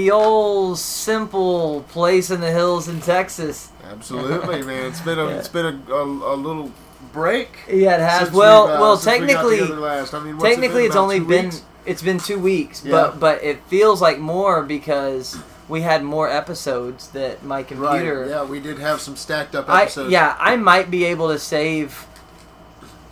the old simple place in the hills in Texas. Absolutely, man. It's been a Yeah. it's been a, a, a little break. Yeah, it has. well, uh, well, we technically, last. I mean, what's it technically, been, it's only been weeks? it's been two weeks, Yeah. but but it feels like more because we had more episodes that my computer. Right. Yeah, we did have some stacked up I episodes. yeah, I might be able to save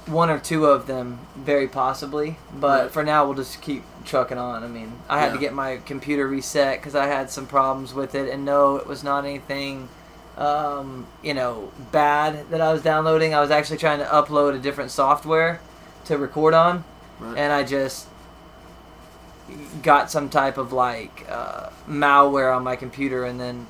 one or two of them, very possibly. But Right. for now, we'll just keep trucking on. I mean, I had to get my computer reset because I had some problems with it, and no, it was not anything, um, you know, bad that I was downloading. I was actually trying to upload a different software to record on, Right. and I just got some type of like uh, malware on my computer, and then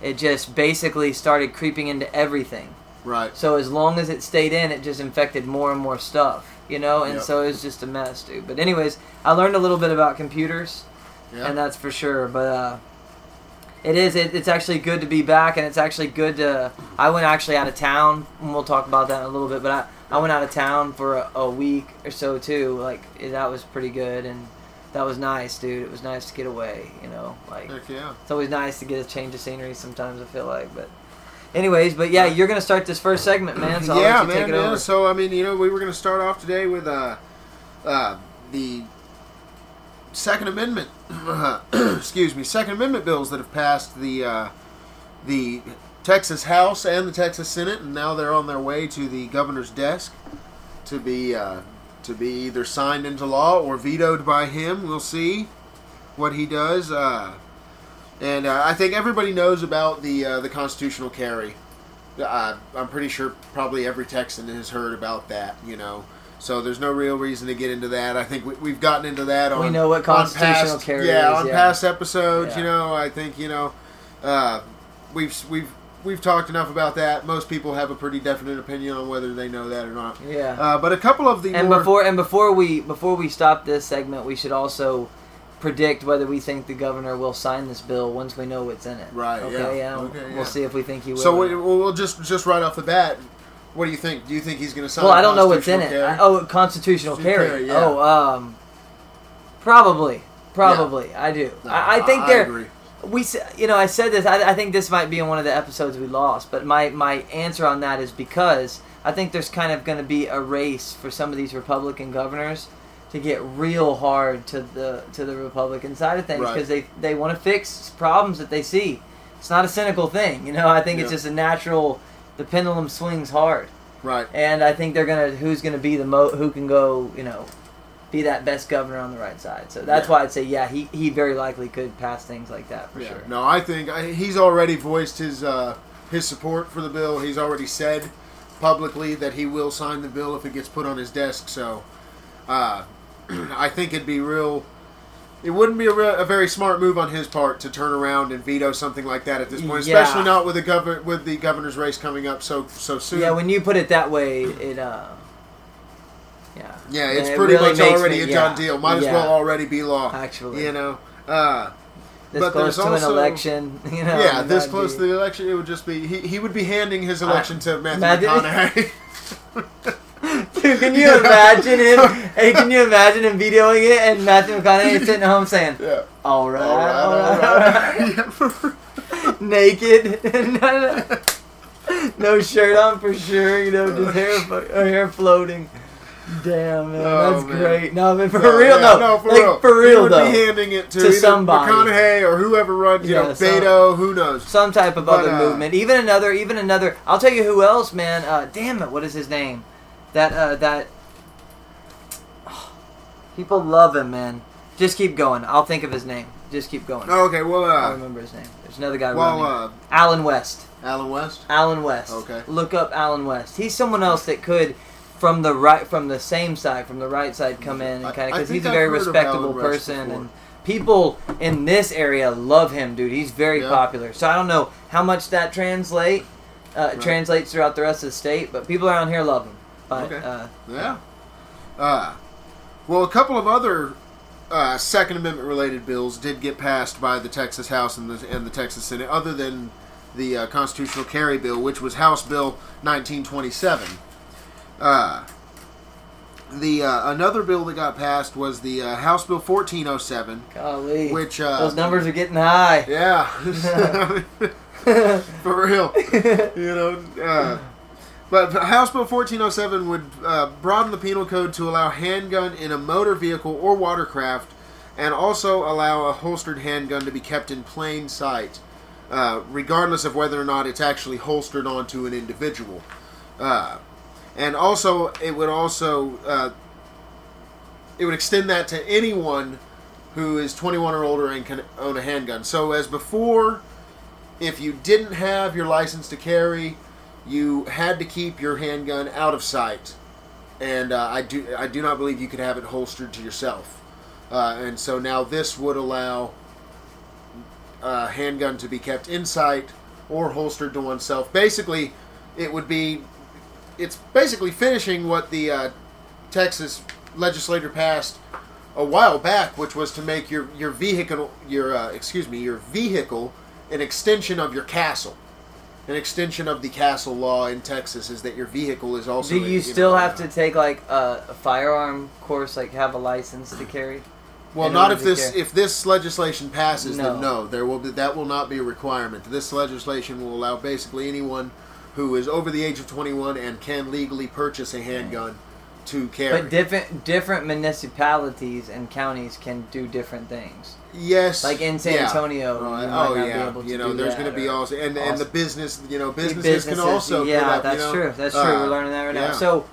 it just basically started creeping into everything. Right. So as long as it stayed in, it just infected more and more stuff, you know. And Yep. so it was just a mess, dude. But anyways, I learned a little bit about computers, Yeah. and that's for sure. But uh, it is. It, it's actually good to be back, and it's actually good to. I went actually out of town, and we'll talk about that in a little bit. But I, I went out of town for a, a week or so too. Like that was pretty good, and that was nice, dude. It was nice to get away, you know. Like yeah. it's always nice to get a change of scenery. Sometimes I feel like, but. Anyways, but yeah, you're gonna start this first segment, man. So I'll yeah, man. take it yeah. over. So I mean, you know, we were going to start off today with uh, uh, the Second Amendment. excuse me, Second Amendment bills that have passed the uh, the Texas House and the Texas Senate, and now they're on their way to the governor's desk to be uh, to be either signed into law or vetoed by him. We'll see what he does. Uh, and uh, I think everybody knows about the uh, the constitutional carry. Uh, I'm pretty sure probably every Texan has heard about that. You know, so there's no real reason to get into that. I think we, we've gotten into that on We know what constitutional past, carry yeah, is, on yeah. past episodes. You know, I think you know uh, we've we've we've talked enough about that. Most people have a pretty definite opinion on whether they know that or not. Yeah. Uh, but a couple of the and more, before and before we before we stop this segment, we should also predict whether we think the governor will sign this bill once we know what's in it. Right, Okay. yeah. Yeah. Okay, We'll yeah. see if we think he will. so we, we'll just just right off the bat. What do you think? Do you think he's going to sign? well, I don't know what's in it. I- oh, constitutional carry. carry, yeah. Oh, um, probably, probably. I do. No, I, I think I they're. agree. we you know i said this I, I think this might be in one of the episodes we lost but my my answer on that is because i think there's kind of going to be a race for some of these republican governors to get real hard to the to the republican side of things Right. because they they want to fix problems that they see it's not a cynical thing you know i think it's just a natural the pendulum swings hard Right. and i think they're gonna who's gonna be the mo who can go you know be that best governor on the right side so that's Yeah. why i'd say yeah he, he very likely could pass things like that for Yeah. sure No, I think I, he's already voiced his uh, his support for the bill. He's already said publicly that he will sign the bill if it gets put on his desk. So, uh, I think it'd be real. It wouldn't be a, real, a very smart move on his part to turn around and veto something like that at this point, Yeah. especially not with the governor with the governor's race coming up so so soon. Yeah, when you put it that way, it uh, yeah. Yeah, it's It pretty really much already me- a yeah. done deal. Might as Yeah. well already be law. Actually, You know. Uh, this but close there's to also- an election, you know. yeah, this close be- to the election, it would just be he, he would be handing his election to Matthew Matthew- McConaughey. Dude, can you imagine him? hey, can you imagine him videoing it and Matthew McConaughey sitting at home saying, yeah. "All right, All right, all all right, right. naked, no shirt on for sure, you know, just hair, hair floating." Damn, man, Oh, that's man. great. No, but for No, real, yeah, no, for like, real. for he real would though. be handing it to, To somebody. McConaughey or whoever runs, you Yeah, know, some- Beto, who knows. some type of But, other uh, movement. Even another, even another. I'll tell you who else, man. Uh, damn it, what is his name? That uh, that. people love him, man. Just keep going. I'll think of his name. Just keep going. Oh, okay, well, I uh, remember his name. There's another guy well, uh, Allen West. Allen West. Allen West. Okay. Look up Allen West. He's someone else that could, from the right, from the same side, from the right side, come in and kind of because he's a very respectable person and people in this area love him, dude. He's very Yeah. popular. So I don't know how much that translate uh, Right. translates throughout the rest of the state, but people around here love him. But Okay. uh, Yeah. Uh, well, a couple of other uh, Second Amendment related bills did get passed by the Texas House and the, and the Texas Senate, other than the uh, constitutional carry bill, which was House Bill 1927. Uh, the uh, another bill that got passed was the uh, House Bill 1407, Golly. which uh, Those numbers are getting high. yeah, for real, you know. But House Bill 1407 would uh, broaden the penal code to allow handgun in a motor vehicle or watercraft, and also allow a holstered handgun to be kept in plain sight, uh, regardless of whether or not it's actually holstered onto an individual. Uh, and also, it would also uh, it would extend that to anyone who is 21 or older and can own a handgun. So as before, if you didn't have your license to carry, you had to keep your handgun out of sight, and uh, I do I do not believe you could have it holstered to yourself. Uh, and so now this would allow a handgun to be kept in sight or holstered to oneself. Basically, it would be it's basically finishing what the uh, Texas legislature passed a while back, which was to make your your vehicle your uh, excuse me your vehicle an extension of your castle. An extension of the castle law in Texas is that your vehicle is also. Do you know, still have uh, to take like a, a firearm course, like have a license to carry? Well, not if this carry? if this legislation passes. No. Then no, there will be that will not be a requirement. This legislation will allow basically anyone who is over the age of 21 and can legally purchase a handgun to carry. But different different municipalities and counties can do different things. Yes, Like in San yeah. Antonio, Oh, you oh, might not be yeah, you know, there's going to be also and and the business, you know, Big businesses, can also yeah, up, that's you know, true. That's uh, true. We're learning that right yeah. now. So,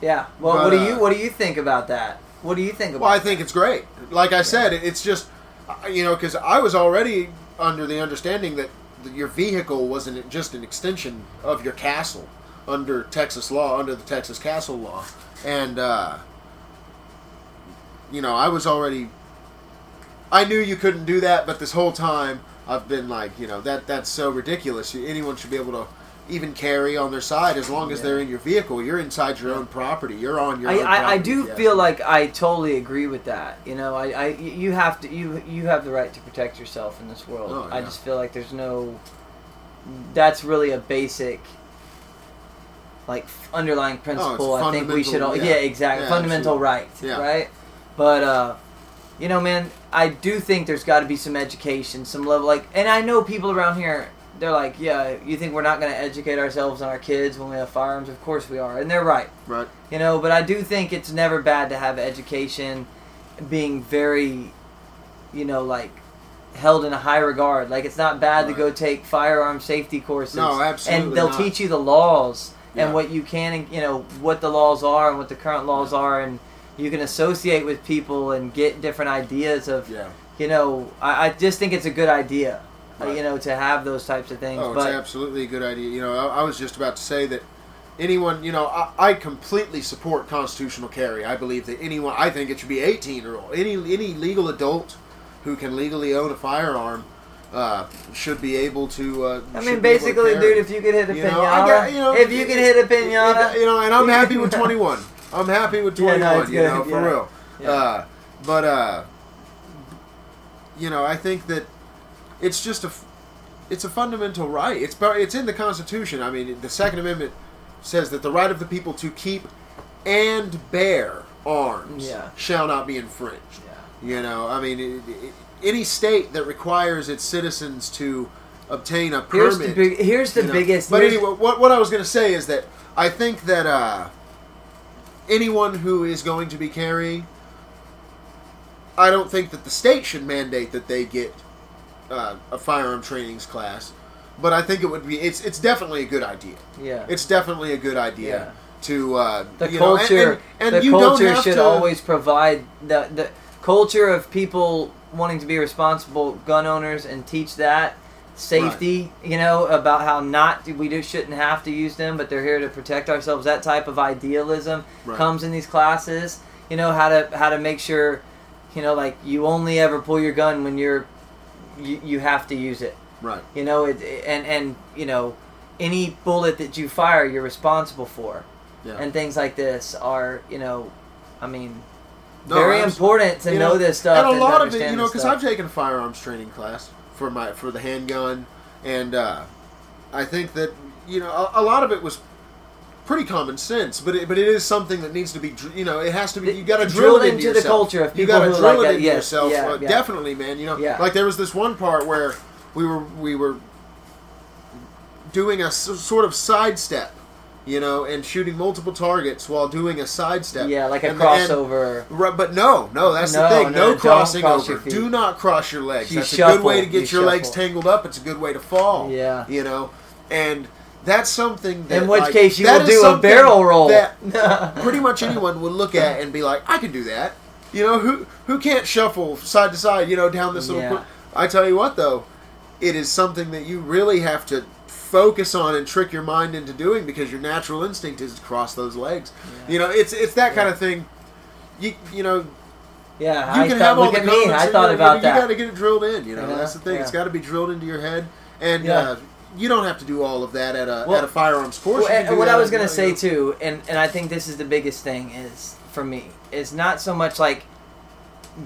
yeah. Well, But, what do uh, you what do you think about that? What do you think about? Well, I think it's great. Like I said, it's just uh, you know because I was already under the understanding that your vehicle wasn't just an extension of your castle under Texas law, under the Texas Castle Law, and uh, you know I was already. I knew you couldn't do that, but this whole time I've been like, you know, that that's so ridiculous. Anyone should be able to even carry on their side as long as Yeah. they're in your vehicle. You're inside your own property. You're on your. I, own I, I do yes. feel like I totally agree with that. You know, I, I you have to you you have the right to protect yourself in this world. Oh, I just feel like there's no. That's really a basic. Like underlying principle, I think we should all yeah, yeah. exactly Yeah, fundamental absolutely. right Yeah. right, but uh, you know man I do think there's got to be some education some level like and I know people around here they're like yeah you think we're not going to educate ourselves and our kids when we have firearms? Of course we are and they're right. Right. you know but i do think it's never bad to have education being very you know like held in a high regard. Like it's not bad to go take firearm safety courses No, absolutely and they'll not. teach you the laws and what you can and you know what the laws are and what the current laws are and you can associate with people and get different ideas of Yeah. you know i, I just think it's a good idea uh, Right. you know to have those types of things Oh, but it's absolutely a good idea. You know, I, I was just about to say that anyone, you know, I, I completely support constitutional carry. I believe that anyone, I think it should be 18 or any any legal adult who can legally own a firearm uh, should be able to. Uh, I mean, be able to basically, dude, if you could hit a You pinata, know, I got- you know, if you can hit a pinata, you know, and I'm happy with 21. I'm happy with Yeah, 21. no, you know, for yeah. real. Yeah. Uh, but uh, you know, I think that it's just a, it's a fundamental right. It's it's in the Constitution. I mean, the Second Amendment says that the right of the people to keep and bear arms Yeah. shall not be infringed. Yeah. You know, I mean, it, it, any state that requires its citizens to obtain a Here's permit. the big. Here's the you know. biggest. But here's- anyway, what, what I was going to say is that I think that uh, anyone who is going to be carrying, I don't think that the state should mandate that they get uh, a firearm trainings class. But I think it would be. It's it's definitely a good idea. yeah. It's definitely a good idea Yeah. to uh, the you know, and- culture. and, and the you culture don't should to, always provide the the culture of people wanting to be responsible gun owners and teach that safety. You know about how not we do shouldn't have to use them, but they're here to protect ourselves. That type of idealism Right. comes in these classes. You know how to how to make sure. You know, like you only ever pull your gun when you're you, you have to use it. right. You know, it, and and you know, any bullet that you fire, you're responsible for, Yeah. and things like this are, you know, I mean, No, very abs- important to you know, this stuff. And a lot of it, you know, because. I've taken a firearms training class for my for the handgun, and uh, I think that you know a, a lot of it was pretty common sense, but it, but it is something that needs to be, you know, it has to be. You got to drilled drill it into, into the culture of you people got to drill like it into Yes, yourself. yeah, Uh, yeah. Definitely, man. You know, Yeah. like there was this one part where we were we were doing a s- sort of sidestep, you know, and shooting multiple targets while doing a sidestep. Yeah, like a And and- crossover. Right, but no, no, that's No, the thing. no, No, crossing cross over. Do not cross your legs. You that's a good way to get you your legs tangled up. It's a good way to fall. Yeah. You know, and that's something that In which like, case you will do a barrel roll. That pretty much anyone would look at and be like, I can do that. You know, who who can't shuffle side to side, you know, down this little Yeah. qu- I tell you what though, it is something that you really have to focus on and trick your mind into doing because your natural instinct is to cross those legs. Yeah. You know, it's it's that kind of thing. You you know, yeah, you I can thought, have all the me. I thought you know, about you, that. You got to get it drilled in. You know, that's the thing. It's got to be drilled into your head, and Yeah. uh, you don't have to do all of that at a Well- at a firearms course. Well, and what I was gonna say too, and and I think this is the biggest thing is for me is not so much like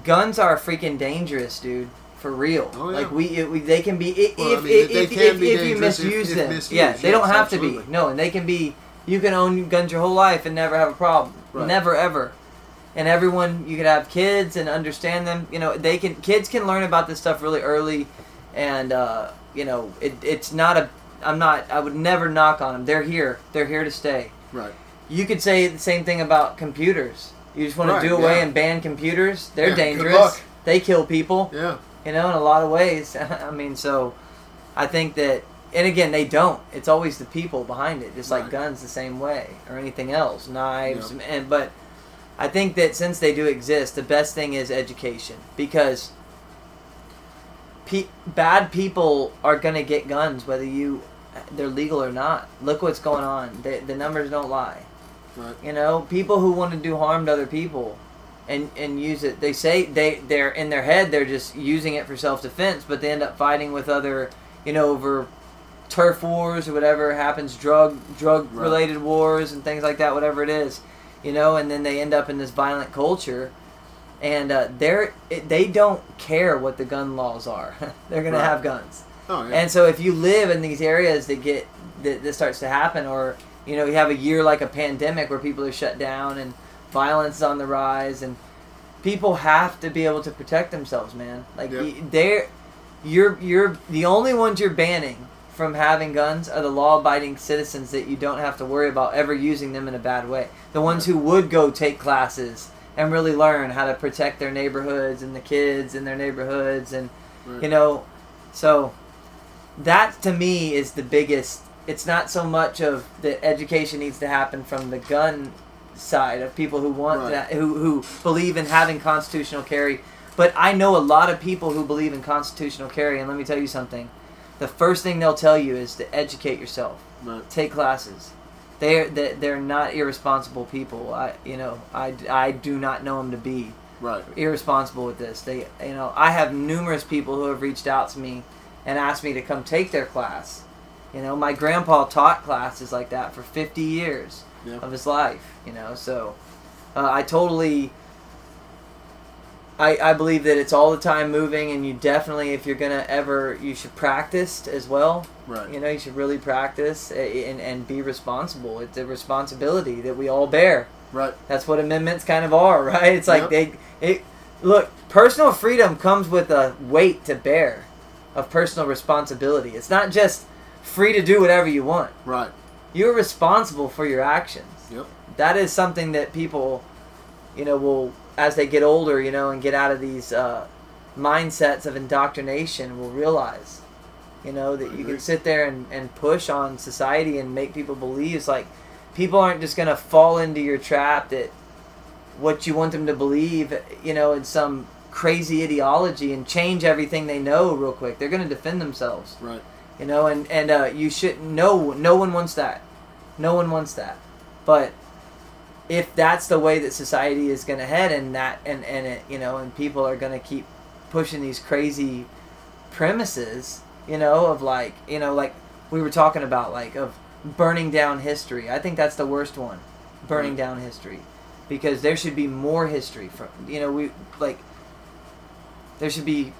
guns are freaking dangerous, dude. For real, Oh, yeah. like we, it, we they can be i- Well, I if mean, if, they if, can if, be if you if- misuse if them. misused, yeah, they don't yes, have to be. No, and they can be. You can own guns your whole life and never have a problem. Right. Never ever. And everyone, you could have kids and understand them. You know, they can kids can learn about this stuff really early, and uh, you know, it, it's not a. I'm not. I would never knock on them. They're here. They're here to stay. Right. You could say the same thing about computers. You just want Right, to do away yeah. and ban computers. They're Yeah, dangerous. They kill people. Yeah. You know, in a lot of ways. I mean, so I think that, and again, they don't. It's always the people behind it, just like Right. guns the same way or anything else, knives. Yep. And but I think that since they do exist, the best thing is education because pe- bad people are gonna get guns whether you they're legal or not. Look what's going on. The, the numbers don't lie. Right. You know, people who want to do harm to other people and and use it. They say they they're in their head they're just using it for self defense, but they end up fighting with other, you know, over turf wars or whatever happens, drug drug related wars and things like that, whatever it is, you know, and then they end up in this violent culture. And uh, they're it, they don't care what the gun laws are. they're gonna Right. have guns. Oh yeah. And so if you live in these areas that get that this starts to happen, or you know you have a year like a pandemic where people are shut down and violence is on the rise, and people have to be able to protect themselves, man. Like Yep. they're you're you're the only ones you're banning from having guns are the law-abiding citizens that you don't have to worry about ever using them in a bad way. The ones who would go take classes and really learn how to protect their neighborhoods and the kids in their neighborhoods and Right. you know so that to me is the biggest it's not so much of the education needs to happen from the gun side of people who want Right. that who who believe in having constitutional carry but i know a lot of people who believe in constitutional carry and let me tell you something the first thing they'll tell you is to educate yourself Right. take classes they're they're they're not irresponsible people i you know i i do not know them to be Right. irresponsible with this. They, you know, I have numerous people who have reached out to me and asked me to come take their class. You know, my grandpa taught classes like that for 50 years Yeah. of his life. You know, so uh, I totally, I I believe that it's all the time moving, and you definitely, if you're gonna ever, you should practice as well. Right. You know, you should really practice and and be responsible. It's a responsibility that we all bear Right. that's what amendments kind of are, right? It's like Yep. they it look, personal freedom comes with a weight to bear of personal responsibility. It's not just free to do whatever you want. Right. You're responsible for your actions. Yep. That is something that people, you know, will as they get older, you know, and get out of these uh, mindsets of indoctrination, will realize, you know, that you can sit there and, and push on society and make people believe. It's like people aren't just gonna fall into your trap that what you want them to believe, you know, in some crazy ideology and change everything they know real quick. They're gonna defend themselves Right. You know and and uh, you should no no one wants that. No one wants that. But if that's the way that society is going to head and that and and it, you know and people are going to keep pushing these crazy premises you know of like you know like we were talking about like of burning down history. I think that's the worst one burning Right. down history. Because there should be more history from you know we like there should be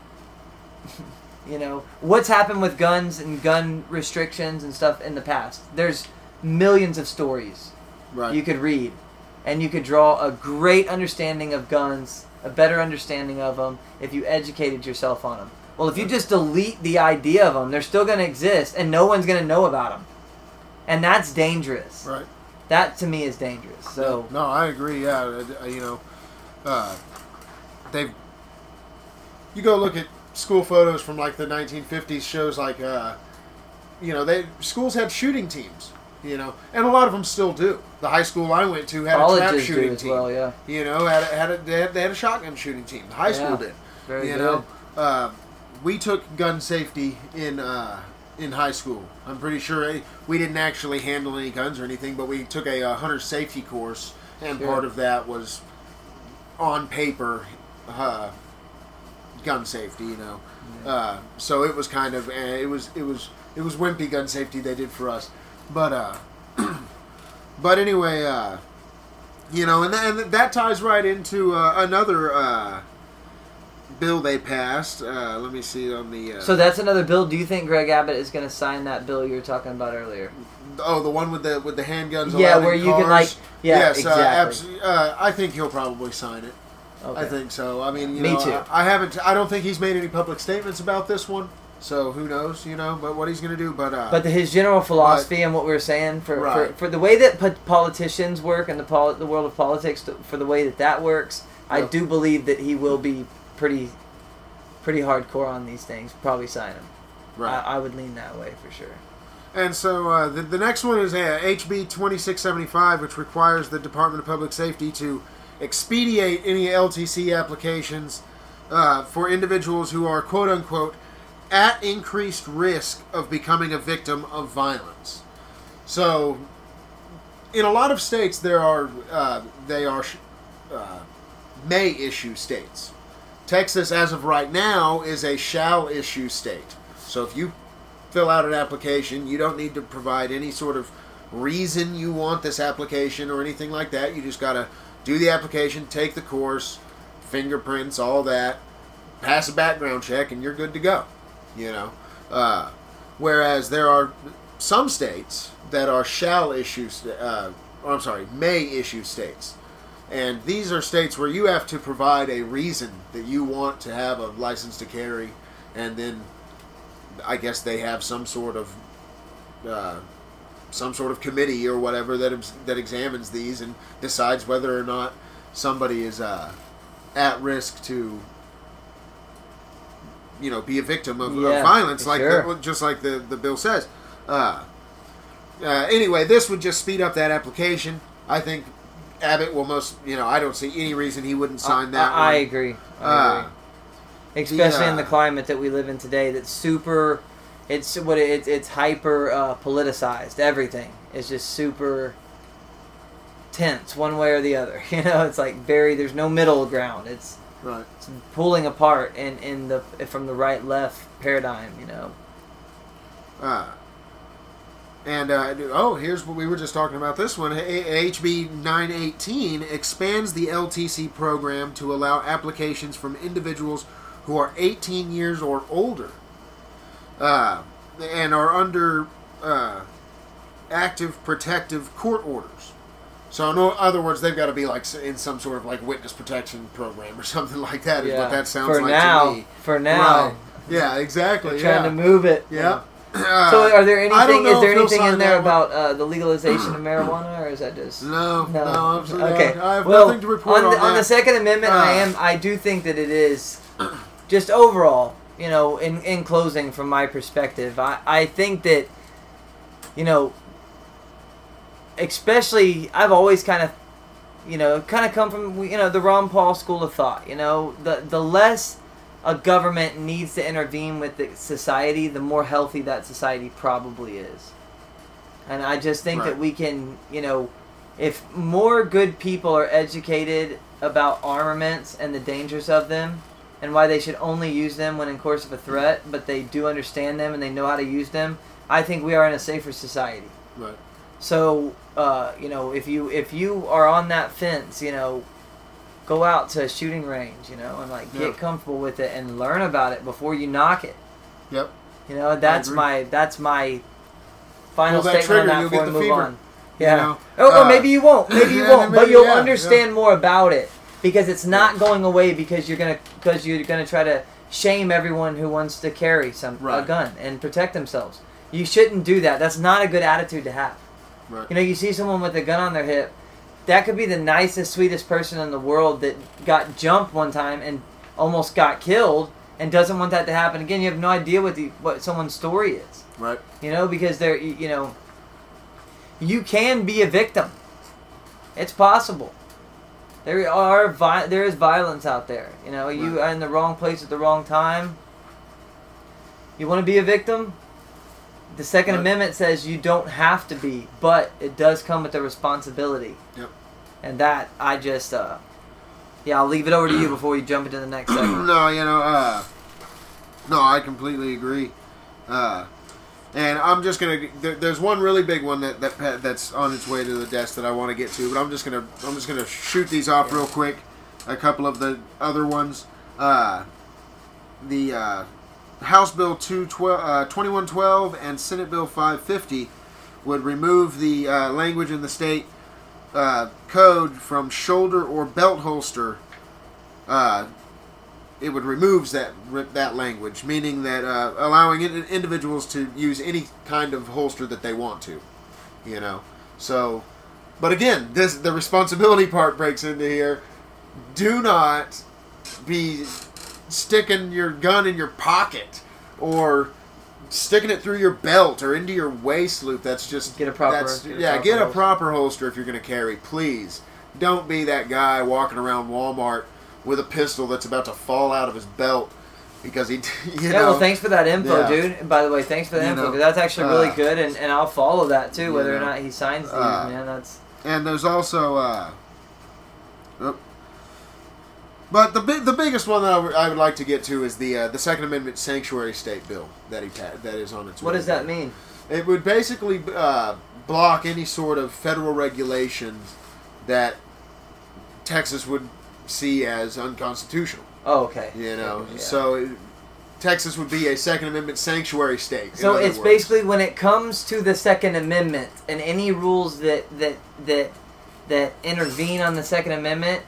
you know what's happened with guns and gun restrictions and stuff in the past there's millions of stories Right. you could read, and you could draw a great understanding of guns, a better understanding of them if you educated yourself on them. Well, if you just delete the idea of them, they're still going to exist, and no one's going to know about them, and that's dangerous. right. That to me is dangerous. So no, I agree. Yeah, you know, uh, they've. You go look at school photos from like the 1950s shows, like, uh, you know, they schools had shooting teams. You know, and a lot of them still do. The high school I went to had a trap shooting as team. well. Yeah, You know, had a, had a, they, had, they had a shotgun shooting team. The high school did. very you good. know, uh, we took gun safety in uh, in high school. I'm pretty sure eh, we didn't actually handle any guns or anything, but we took a, uh hunter safety course, and Sure. part of that was on paper uh, gun safety. You know, uh, so it was kind of it was it was it was wimpy gun safety they did for us, but uh, but anyway, uh, you know, and, th- and that ties right into uh, another. Uh, bill they passed. Uh, let me see on the. Uh, So that's another bill. Do you think Greg Abbott is going to sign that bill you were talking about earlier? oh, the one with the with the handguns. Yeah, allowed where you can, cars? like- yeah, yes, exactly. Uh, abs- uh, I think he'll probably sign it. Okay. I think so. I mean, you Me know, too. I, I haven't. I don't think he's made any public statements about this one. So who knows? You know, but what he's going to do? But uh, But the, his general philosophy and what we were saying for, Right. for, for the way that politicians work and the pol- the world of politics, to, for the way that that works, I do believe that he will be pretty pretty hardcore on these things. Probably sign him. right. I, I would lean that way for sure. And so uh, the, the next one is uh, HB 2675, which requires the Department of Public Safety to expedite any LTC applications uh, for individuals who are, quote unquote, at increased risk of becoming a victim of violence. So, in a lot of states, there are uh, they are uh, may issue states. Texas, as of right now, is a shall issue state. So if you fill out an application, you don't need to provide any sort of reason you want this application or anything like that. You just got to do the application, take the course, fingerprints, all that, pass a background check, and you're good to go. You know, uh, whereas there are some states that are shall issue, uh, or I'm sorry, may issue states. And these are states where you have to provide a reason that you want to have a license to carry, and then I guess they have some sort of uh, some sort of committee or whatever that that examines these and decides whether or not somebody is uh, at risk to you know be a victim of, Yeah, of violence, like sure. the, just like the the bill says. Uh, uh, anyway, this would just speed up that application. I think Abbott will most you know I don't see any reason he wouldn't sign that. I, I agree. I Uh, agree. Especially in uh, the climate that we live in today, that's super. It's what it, it's it's hyper uh, politicized. Everything is just super tense, one way or the other. You know, it's like very. There's no middle ground. It's right. it's pulling apart in in the from the right left paradigm. You know. Uh, and uh, oh, here's what we were just talking about. This one, HB 918 expands the LTC program to allow applications from individuals who are 18 years or older, uh, and are under uh, active protective court orders. So, in other words, they've got to be like in some sort of like witness protection program or something like that. Is what that sounds for like now, to me. For now, Right. Yeah, exactly. Trying yeah. to move it. Yeah. So, are there anything? Is there anything in there about uh, the legalization of marijuana, or is that just No, no, no? absolutely okay. I have well, nothing to report on on, the, on the. Second Amendment. I Uh. am. I do think that it is just overall. You know, in in closing, from my perspective, I I think that you know, especially I've always kind of you know kind of come from you know the Ron Paul school of thought. You know, the the less a government needs to intervene with the society, the more healthy that society probably is. And I just think that we can, you know, if more good people are educated about armaments and the dangers of them and why they should only use them when in course of a threat, but they do understand them and they know how to use them, I think we are in a safer society. Right. So, uh, you know, if you if you are on that fence, you know, go out to a shooting range, you know, and like get Yeah. comfortable with it and learn about it before you knock it. Yep. You know, that's my that's my final Pull that statement trigger, on that before we move fever. on. Yeah. know? or, or Uh, maybe you won't. Maybe you yeah, won't. but maybe, you'll yeah, understand more about it because it's not going away because you're gonna because you're gonna try to shame everyone who wants to carry some a gun and protect themselves. You shouldn't do that. That's not a good attitude to have. Right. You know, you see someone with a gun on their hip. That could be the nicest, sweetest person in the world that got jumped one time and almost got killed, and doesn't want that to happen again. You have no idea what the what someone's story is. Right. You know, because they're you know, you can be a victim. It's possible. There are vi- there is violence out there. You know, you are in the wrong place at the wrong time. You want to be a victim? The Second Right. Amendment says you don't have to be, but it does come with a responsibility. Yep. And that I just uh yeah, I'll leave it over to you before we jump into the next segment. no, you know, uh, no, I completely agree. Uh, and I'm just gonna. There, there's one really big one that, that that's on its way to the desk that I want to get to, but I'm just gonna I'm just gonna shoot these off real quick. A couple of the other ones. Uh, the uh, House Bill 212, uh, 2112 and Senate Bill 550 would remove the uh, language in the state uh, code from shoulder or belt holster. Uh, it would removes that that language, meaning that uh, allowing individuals to use any kind of holster that they want to, you know. So, but again, this the responsibility part breaks into here. Do not be sticking your gun in your pocket or sticking it through your belt or into your waist loop. That's just Get a proper- that's- get a yeah, proper get a proper holster if you're going to carry. Please don't be that guy walking around Walmart with a pistol that's about to fall out of his belt because he, you yeah, know. well, thanks for that info, Yeah. dude. And by the way, thanks for the You info know, 'cause that's actually really uh, good, and, and I'll follow that too, whether or not he signs these, uh, man. That's And there's also, uh, but the big, the biggest one that I would- like to get to is the uh, the Second Amendment sanctuary state bill that he pa- that is on its way. what way. does that mean? It would basically uh, block any sort of federal regulations that Texas would see as unconstitutional. Oh, okay. You know, Yeah. so Texas would be a Second Amendment sanctuary state. So it's words. basically when it comes to the Second Amendment and any rules that that that that intervene on the Second Amendment,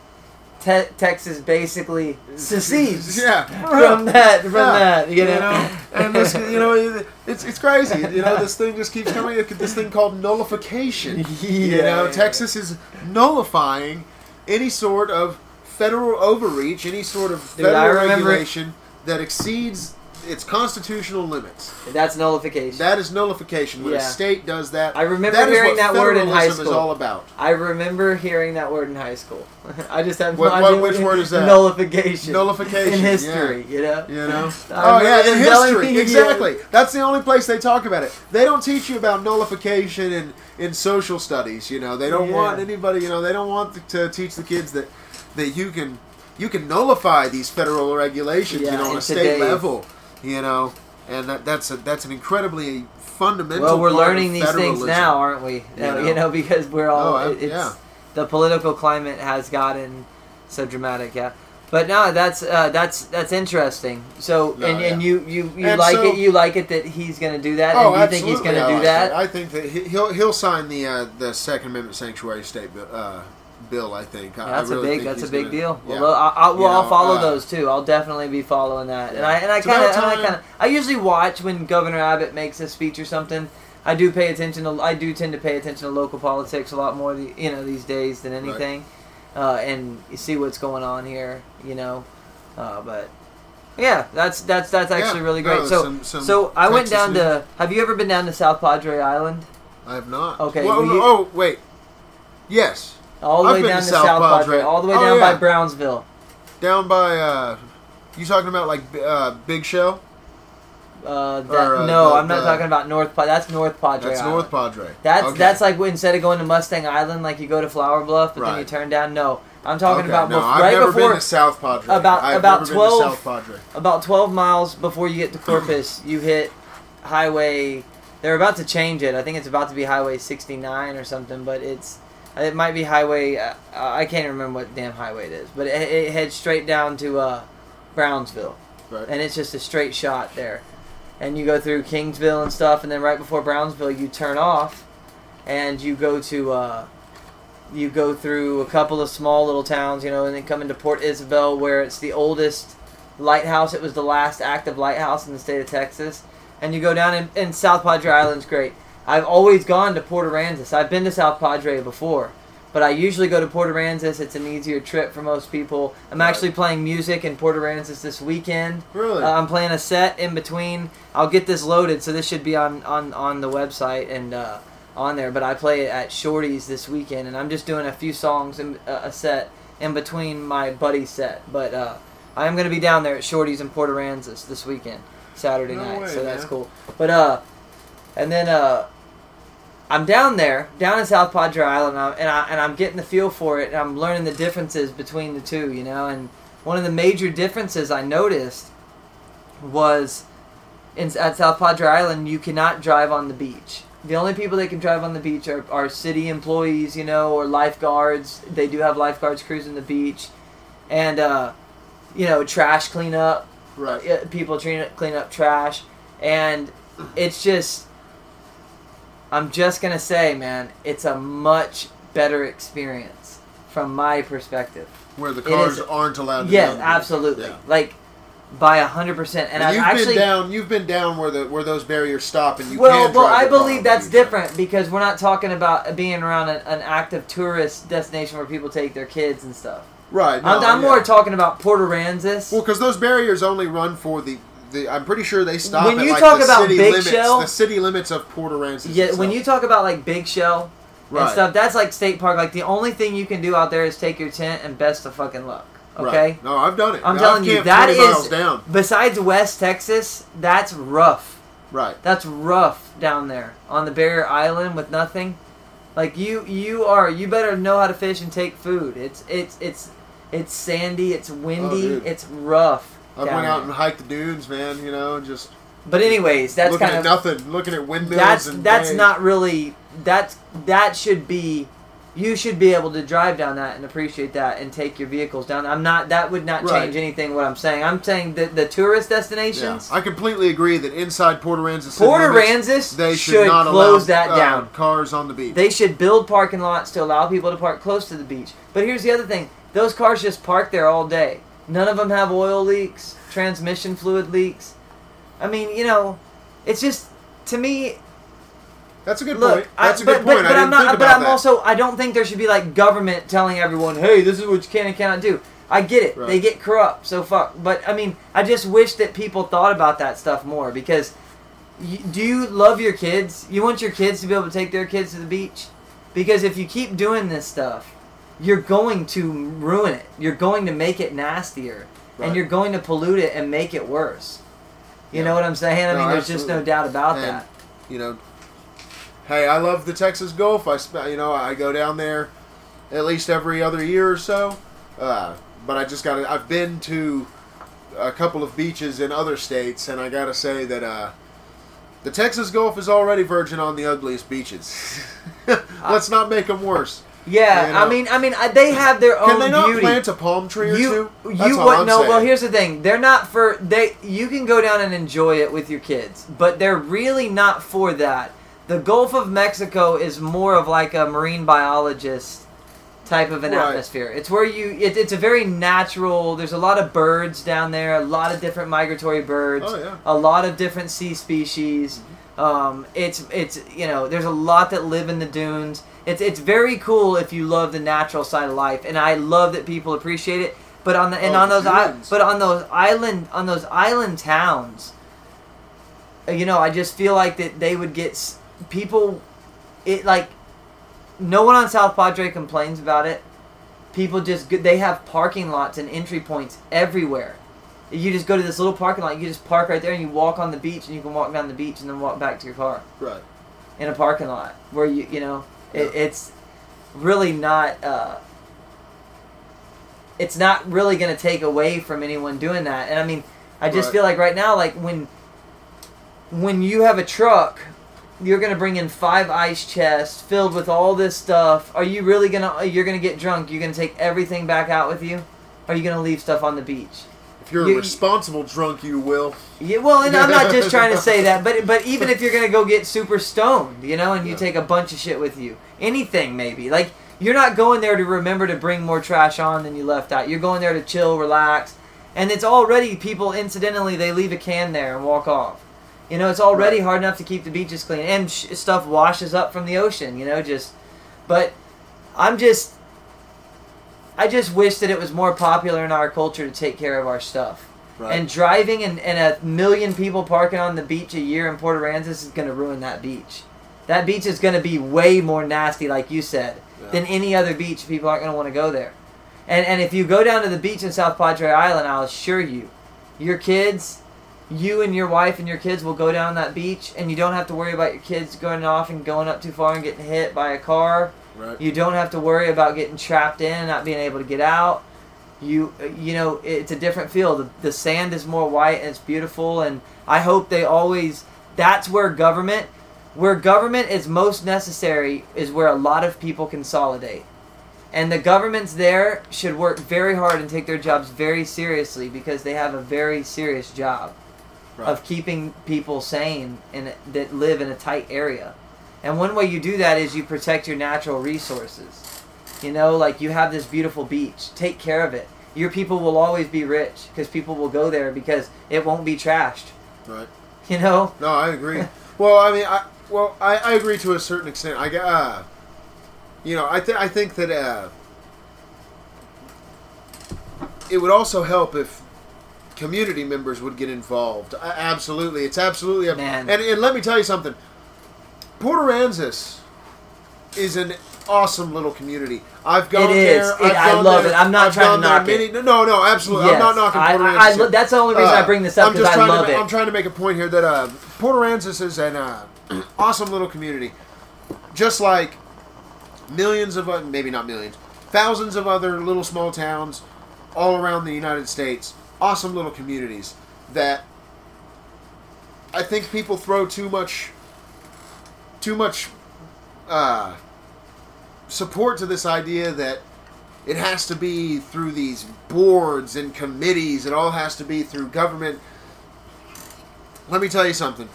te- Texas basically secedes Yeah. from that from Yeah. that. You know, and this, you know, it's it's crazy. You know, this thing just keeps coming. This thing called nullification. you know, yeah. Texas is nullifying any sort of federal overreach, any sort of Dude, I federal remember- regulation that exceeds its constitutional limits. that's nullification. That is nullification. When Yeah. a state does that, I remember that is hearing what that word in high federalism school. is all about. I remember hearing that word in high school. I just have no What- what- idea which word is that? Nullification. Nullification, in history. You know. You know? I oh remember yeah, in telling history, me, exactly. That's the only place they talk about it. They don't teach you about nullification in in social studies. You know, they don't Yeah. want anybody. You know, they don't want to teach the kids that that you can you can nullify these federal regulations. Yeah, you know, on a state level. You know, and that that's a that's an incredibly fundamental. Well, we're learning these things now, aren't we? You know. You know, because we're all. Oh, it's yeah. the political climate has gotten so dramatic. Yeah. But no, that's uh, that's that's interesting. So No, and, and you you, you And like so- it you like it that he's going to do that Oh, and you think he's going I to do like that? I think that he- he'll he'll sign the uh, the Second Amendment sanctuary state bill. Uh, bill I think. Yeah, that's I really a big that's a big gonna- deal. yeah. Well, I, I, well, You I'll follow uh, those too. I'll definitely be following that. And I and I kind of I kind of I usually watch when Governor Abbott makes a speech or something. I do pay attention to I do tend to pay attention to local politics a lot more the, you know these days than anything, uh, and you see what's going on here. You know, uh, but yeah, that's that's that's actually Yeah, really no, great. so some- some so I went down news. to. Have you ever been down to South Padre Island? I have not. Okay, Well, will you- oh wait. Yes, All the I've way down to South South Padre, Padre. all the way Oh, down yeah. by Brownsville. down by. uh You talking about like uh, Big Shell? Uh, that, Or, uh, no, the- I'm not the- talking about North. Pa- that's North Padre. That's Island. North Padre. That's Okay. that's like instead of going to Mustang Island, like you go to Flour Bluff, but then you turn down. No, I'm talking Okay, about no, bef- right never before been to South Padre. about- I've about never 12 been to South Padre. about 12 miles before you get to Corpus. you hit Highway. They're about to change it. I think it's about to be Highway 69 or something, but it's it might be Highway. Uh, I can't remember what damn highway it is, but it, it heads straight down to uh, Brownsville, Right. and it's just a straight shot there. and you go through Kingsville and stuff, and then right before Brownsville, you turn off, and you go to uh, you go through a couple of small little towns, you know, and then come into Port Isabel, where it's the oldest lighthouse. It was the last active lighthouse in the state of Texas, and you go down in, and South Padre Island's great. I've always gone to Port Aransas. I've been to South Padre before, but I usually go to Port Aransas. It's an easier trip for most people. I'm Right. actually playing music in Port Aransas this weekend. Really? Uh, I'm playing a set in between. I'll get this loaded, so this should be on on on the website and uh, on there. But I play it at Shorty's this weekend, and I'm just doing a few songs in uh, a set in between my buddy's set. But uh, I am going to be down there at Shorty's in Port Aransas this weekend, Saturday No night. way, so that's man. cool. But uh, and then uh. I'm down there, down in South Padre Island, and, I, and, I, and I'm getting the feel for it, and I'm learning the differences between the two, you know. And one of the major differences I noticed was in, at South Padre Island, you cannot drive on the beach. The only people that can drive on the beach are, are city employees, you know, or lifeguards. They do have lifeguards cruising the beach, and uh, you know, trash cleanup. right. People clean up trash, and it's just. I'm just gonna say, man, it's a much better experience from my perspective. Where the cars is- aren't allowed to Yes, absolutely. Yeah. Like by a hundred percent. And I've you've actually been down. You've been down where the where those barriers stop, and you well, well, I believe that's different because we're not talking about being around an, an active tourist destination where people take their kids and stuff. Right. No, I'm, I'm yeah. more talking about Port Aransas. Well, because those barriers only run for the. The, I'm pretty sure they stop When at you like talk the about city Big limits, Shell- the city limits of Port Aransas. yeah, when you talk about like Big Shell and stuff, that's like state park. Like the only thing you can do out there is take your tent and best of fucking luck. Okay. Right. No, I've done it. I'm I've telling you, that 20 miles is down. besides West Texas, that's rough. Right. That's rough down there on the barrier island with nothing. Like you, you are. You better know how to fish and take food. It's it's it's it's sandy. It's windy. Oh, it's rough. I went out and hiked the dunes, man. You know, just But anyways, that's looking kind at of nothing, looking at windmills. that's and that's bays. not really that's that should be. You should be able to drive down that and appreciate that and take your vehicles down. I'm not. That would not Right. change anything. What I'm saying. I'm saying that the tourist Yeah. destinations. I completely agree that inside Port Aransas, city Port Aransas they should, should not close allow that uh, down. cars on the beach. They should build parking lots to allow people to park close to the beach. But here's the other thing: those cars just park there all day. None of them have oil leaks, transmission fluid leaks. I mean, you know, it's just to me. That's a good Look, point. That's I, a but, good point. but, I but didn't I'm not. think But I'm that. also. I don't think there should be like government telling everyone, "Hey, this is what you can and cannot do." I get it. Right. They get corrupt, so fuck. But I mean, I just wish that people thought about that stuff more because. You, do you love your kids? You want your kids to be able to take their kids to the beach? Because if you keep doing this stuff, you're going to ruin it. You're going to make it nastier, Right. and you're going to pollute it and make it worse. You Yeah. know what I'm saying? I No, mean, there's just no doubt about And, that. You know, hey, I love the Texas Gulf. I sp- you know I go down there at least every other year or so. Uh, but I just got to I've been to a couple of beaches in other states, and I got to say that uh, the Texas Gulf is already virgin on the ugliest beaches. Let's not make them worse. Yeah, you I mean, I mean, uh, they have their own Can they not beauty. plant a palm tree or you, two? you That's what? I'm No, saying. well, here's the thing. They're not for they. You can go down and enjoy it with your kids, but they're really not for that. The Gulf of Mexico is more of like a marine biologist type of an Right. atmosphere. It's where you. It, it's a very natural. There's a lot of birds down there. A lot of different migratory birds. Oh, yeah. A lot of different sea species. Um, it's it's you know there's a lot that live in the dunes. It's it's very cool if you love the natural side of life, and I love that people appreciate it. But on the and Oh, on those I, but on those island on those island towns, uh, you know, I just feel like that they would get people. It like no one on South Padre complains about it. People just they have parking lots and entry points everywhere. You just go to this little parking lot. You just park right there, and you walk on the beach, and you can walk down the beach, and then walk back to your car Right. in a parking lot where you you know it, Yeah. it's really not. Uh, it's not really going to take away from anyone doing that, and I mean, I just Right. feel like right now, like when when you have a truck you're gonna bring in five ice chests filled with all this stuff. Are you really gonna? You're gonna get drunk. You're gonna take everything back out with you. Are you gonna leave stuff on the beach? You're You- a responsible drunk, you will. Yeah, well, and I'm not just trying to say that, but but even if you're gonna go get super stoned, you know, and you Yeah. take a bunch of shit with you, anything maybe, like you're not going there to remember to bring more trash on than you left out. You're going there to chill, relax, and it's already people incidentally they leave a can there and walk off. You know, it's already Right. hard enough to keep the beaches clean, and sh- stuff washes up from the ocean. You know, just, but I'm just, I just wish that it was more popular in our culture to take care of our stuff. Right. And driving and, and a million people parking on the beach a year in Port Aransas is going to ruin that beach. That beach is going to be way more nasty, like you said, Yeah. than any other beach. People aren't going to want to go there. And, and if you go down to the beach in South Padre Island, I'll assure you, your kids, you and your wife and your kids will go down that beach, and you don't have to worry about your kids going off and going up too far and getting hit by a car. Right. You don't have to worry about getting trapped in and not being able to get out. You you know it's a different feel. The, the sand is more white and it's beautiful. And I hope they always. That's where government, where government is most necessary, is where a lot of people consolidate. And the governments there should work very hard and take their jobs very seriously because they have a very serious job Right. of keeping people sane and that live in a tight area. And one way you do that is you protect your natural resources. You know, like you have this beautiful beach. Take care of it. Your people will always be rich because people will go there because it won't be trashed. right. You know? No, I agree. well, I mean, I well, I, I agree to a certain extent. I uh, you know, I think I think that uh, it would also help if community members would get involved. A- absolutely, it's absolutely a, Man. And, and let me tell you something. Port Aransas is an awesome little community. I've gone It is. there. It- I love there, it. I'm not I've trying to knock many, it. No, no, absolutely. I'm not knocking I- Port I- Aransas. I lo- that's the only reason I bring this up, I'm 'cause just I trying love to, it. I'm trying to make a point here that uh, Port Aransas is an uh, awesome little community, just like millions of uh, maybe not millions, thousands of other little small towns all around the United States. Awesome little communities that I think people throw too much, too much uh, support to this idea that it has to be through these boards and committees. It all has to be through government. Let me tell you something.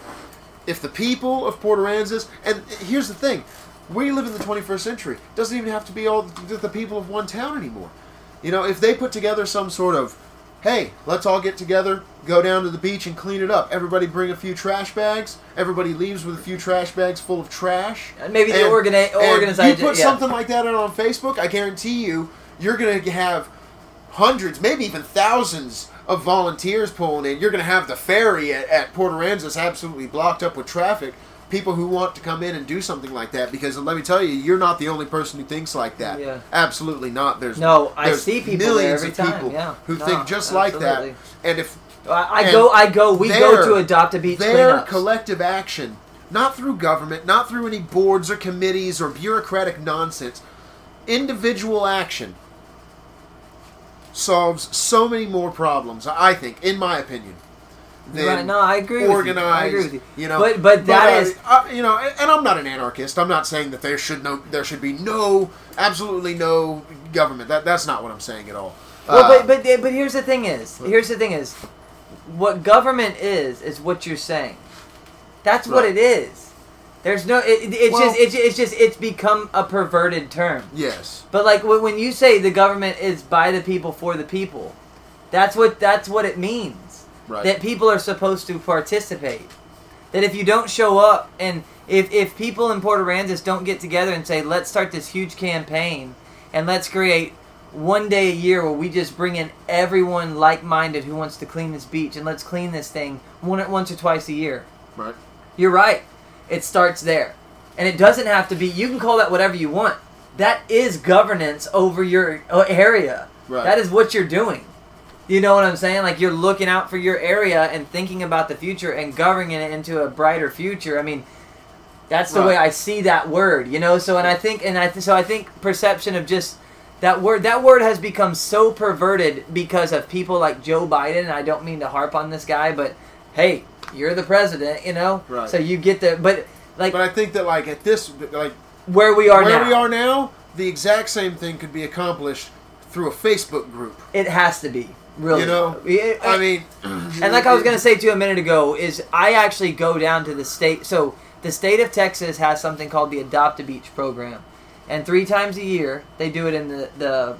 If the people of Port Aransas, and here's the thing, we live in the 21st century. It doesn't even have to be all the the people of one town anymore. You know, if they put together some sort of, hey, let's all get together, go down to the beach and clean it up. Everybody bring a few trash bags. Everybody leaves with a few trash bags full of trash. And maybe the And- organi- organization. You put yeah. something like that out on Facebook, I guarantee you, you're going to have hundreds, maybe even thousands of volunteers pulling in. You're going to have the ferry at, at Port Aransas absolutely blocked up with traffic. People who want to come in and do something like that, because let me tell you, you're not the only person who thinks like that. Yeah. Absolutely not. There's No, I there's see people millions every of time, people yeah. who No, think just like that. And if I, go. I go. We go to adopt a beach their cleanups. collective action, not through government, not through any boards or committees or bureaucratic nonsense, individual action solves so many more problems. I think, in my opinion. Right, no, I agree with you. I organized, agree with you. know, But- but that uh, is- uh, you know, and and I'm not an anarchist. I'm not saying that there should no, there should be no, absolutely no government. That that's not what I'm saying at all. Well, Uh, but but but here's the thing is here's the thing is, what government is is what you're saying. That's what it is. There's no. It, it- it's Well- just it's, it's just it's become a perverted term. yes, But like when when you say the government is by the people for the people, that's what that's what it means. right. That people are supposed to participate. That if you don't show up and if if people in Port Aransas don't get together and say let's start this huge campaign and let's create one day a year where we just bring in everyone like-minded who wants to clean this beach and let's clean this thing one once or twice a year. right. You're right. It starts there. And it doesn't have to be, you can call that whatever you want. That is governance over your area. Right. That is what you're doing. You know what I'm saying? Like you're looking out for your area and thinking about the future and governing it into a brighter future. I mean, that's the Right. way I see that word, you know? So, and I think, and I, th- so I think perception of just that word, that word has become so perverted because of people like Joe Biden. And I don't mean to harp on this guy, but hey, you're the president, you know? Right. So you get the, but like But I think that like at this, like where we are where now, we are now, the exact same thing could be accomplished through a Facebook group. it has to be. Really, You know, Yeah, I mean, and like I was gonna say to you a minute ago, is I actually go down to the state. So the state of Texas has something called the Adopt a Beach program, and three times a year they do it in the the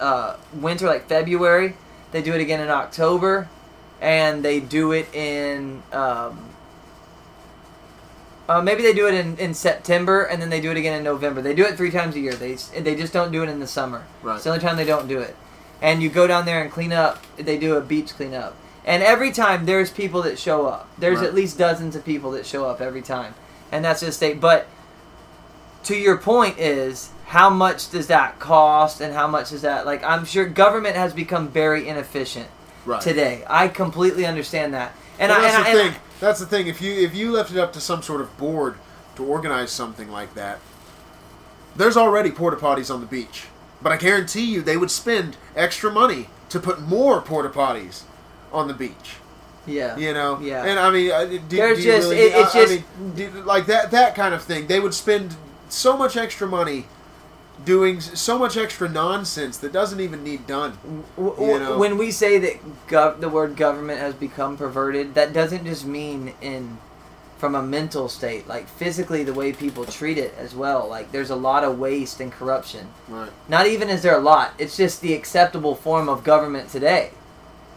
uh, winter, like February. They do it again in October, and they do it in. Um, uh, maybe they do it in, in September and then they do it again in November. They do it three times a year. They they just don't do it in the summer. Right. It's the only time they don't do it. And you go down there and clean up. They do a beach cleanup. And every time there's people that show up. There's Right. at least dozens of people that show up every time. And that's just state. But to your point is how much does that cost and how much is that like I'm sure government has become very inefficient right. today. I completely understand that. And Well, I, that's and the I, and I- thing. that's the thing. If you if you left it up to some sort of board to organize something like that, there's already porta potties on the beach. But I guarantee you, they would spend extra money to put more porta potties on the beach. yeah. You know. Yeah. And I mean, uh, do, do you just- really, it- it's I- I just- mean, do- like that that kind of thing. They would spend so much extra money doing so much extra nonsense that doesn't even need done. You know. When we say that gov- the word government has become perverted, that doesn't just mean in from a mental state, like physically the way people treat it as well. Like there's a lot of waste and corruption. Right. Not even is there a lot. It's just the acceptable form of government today.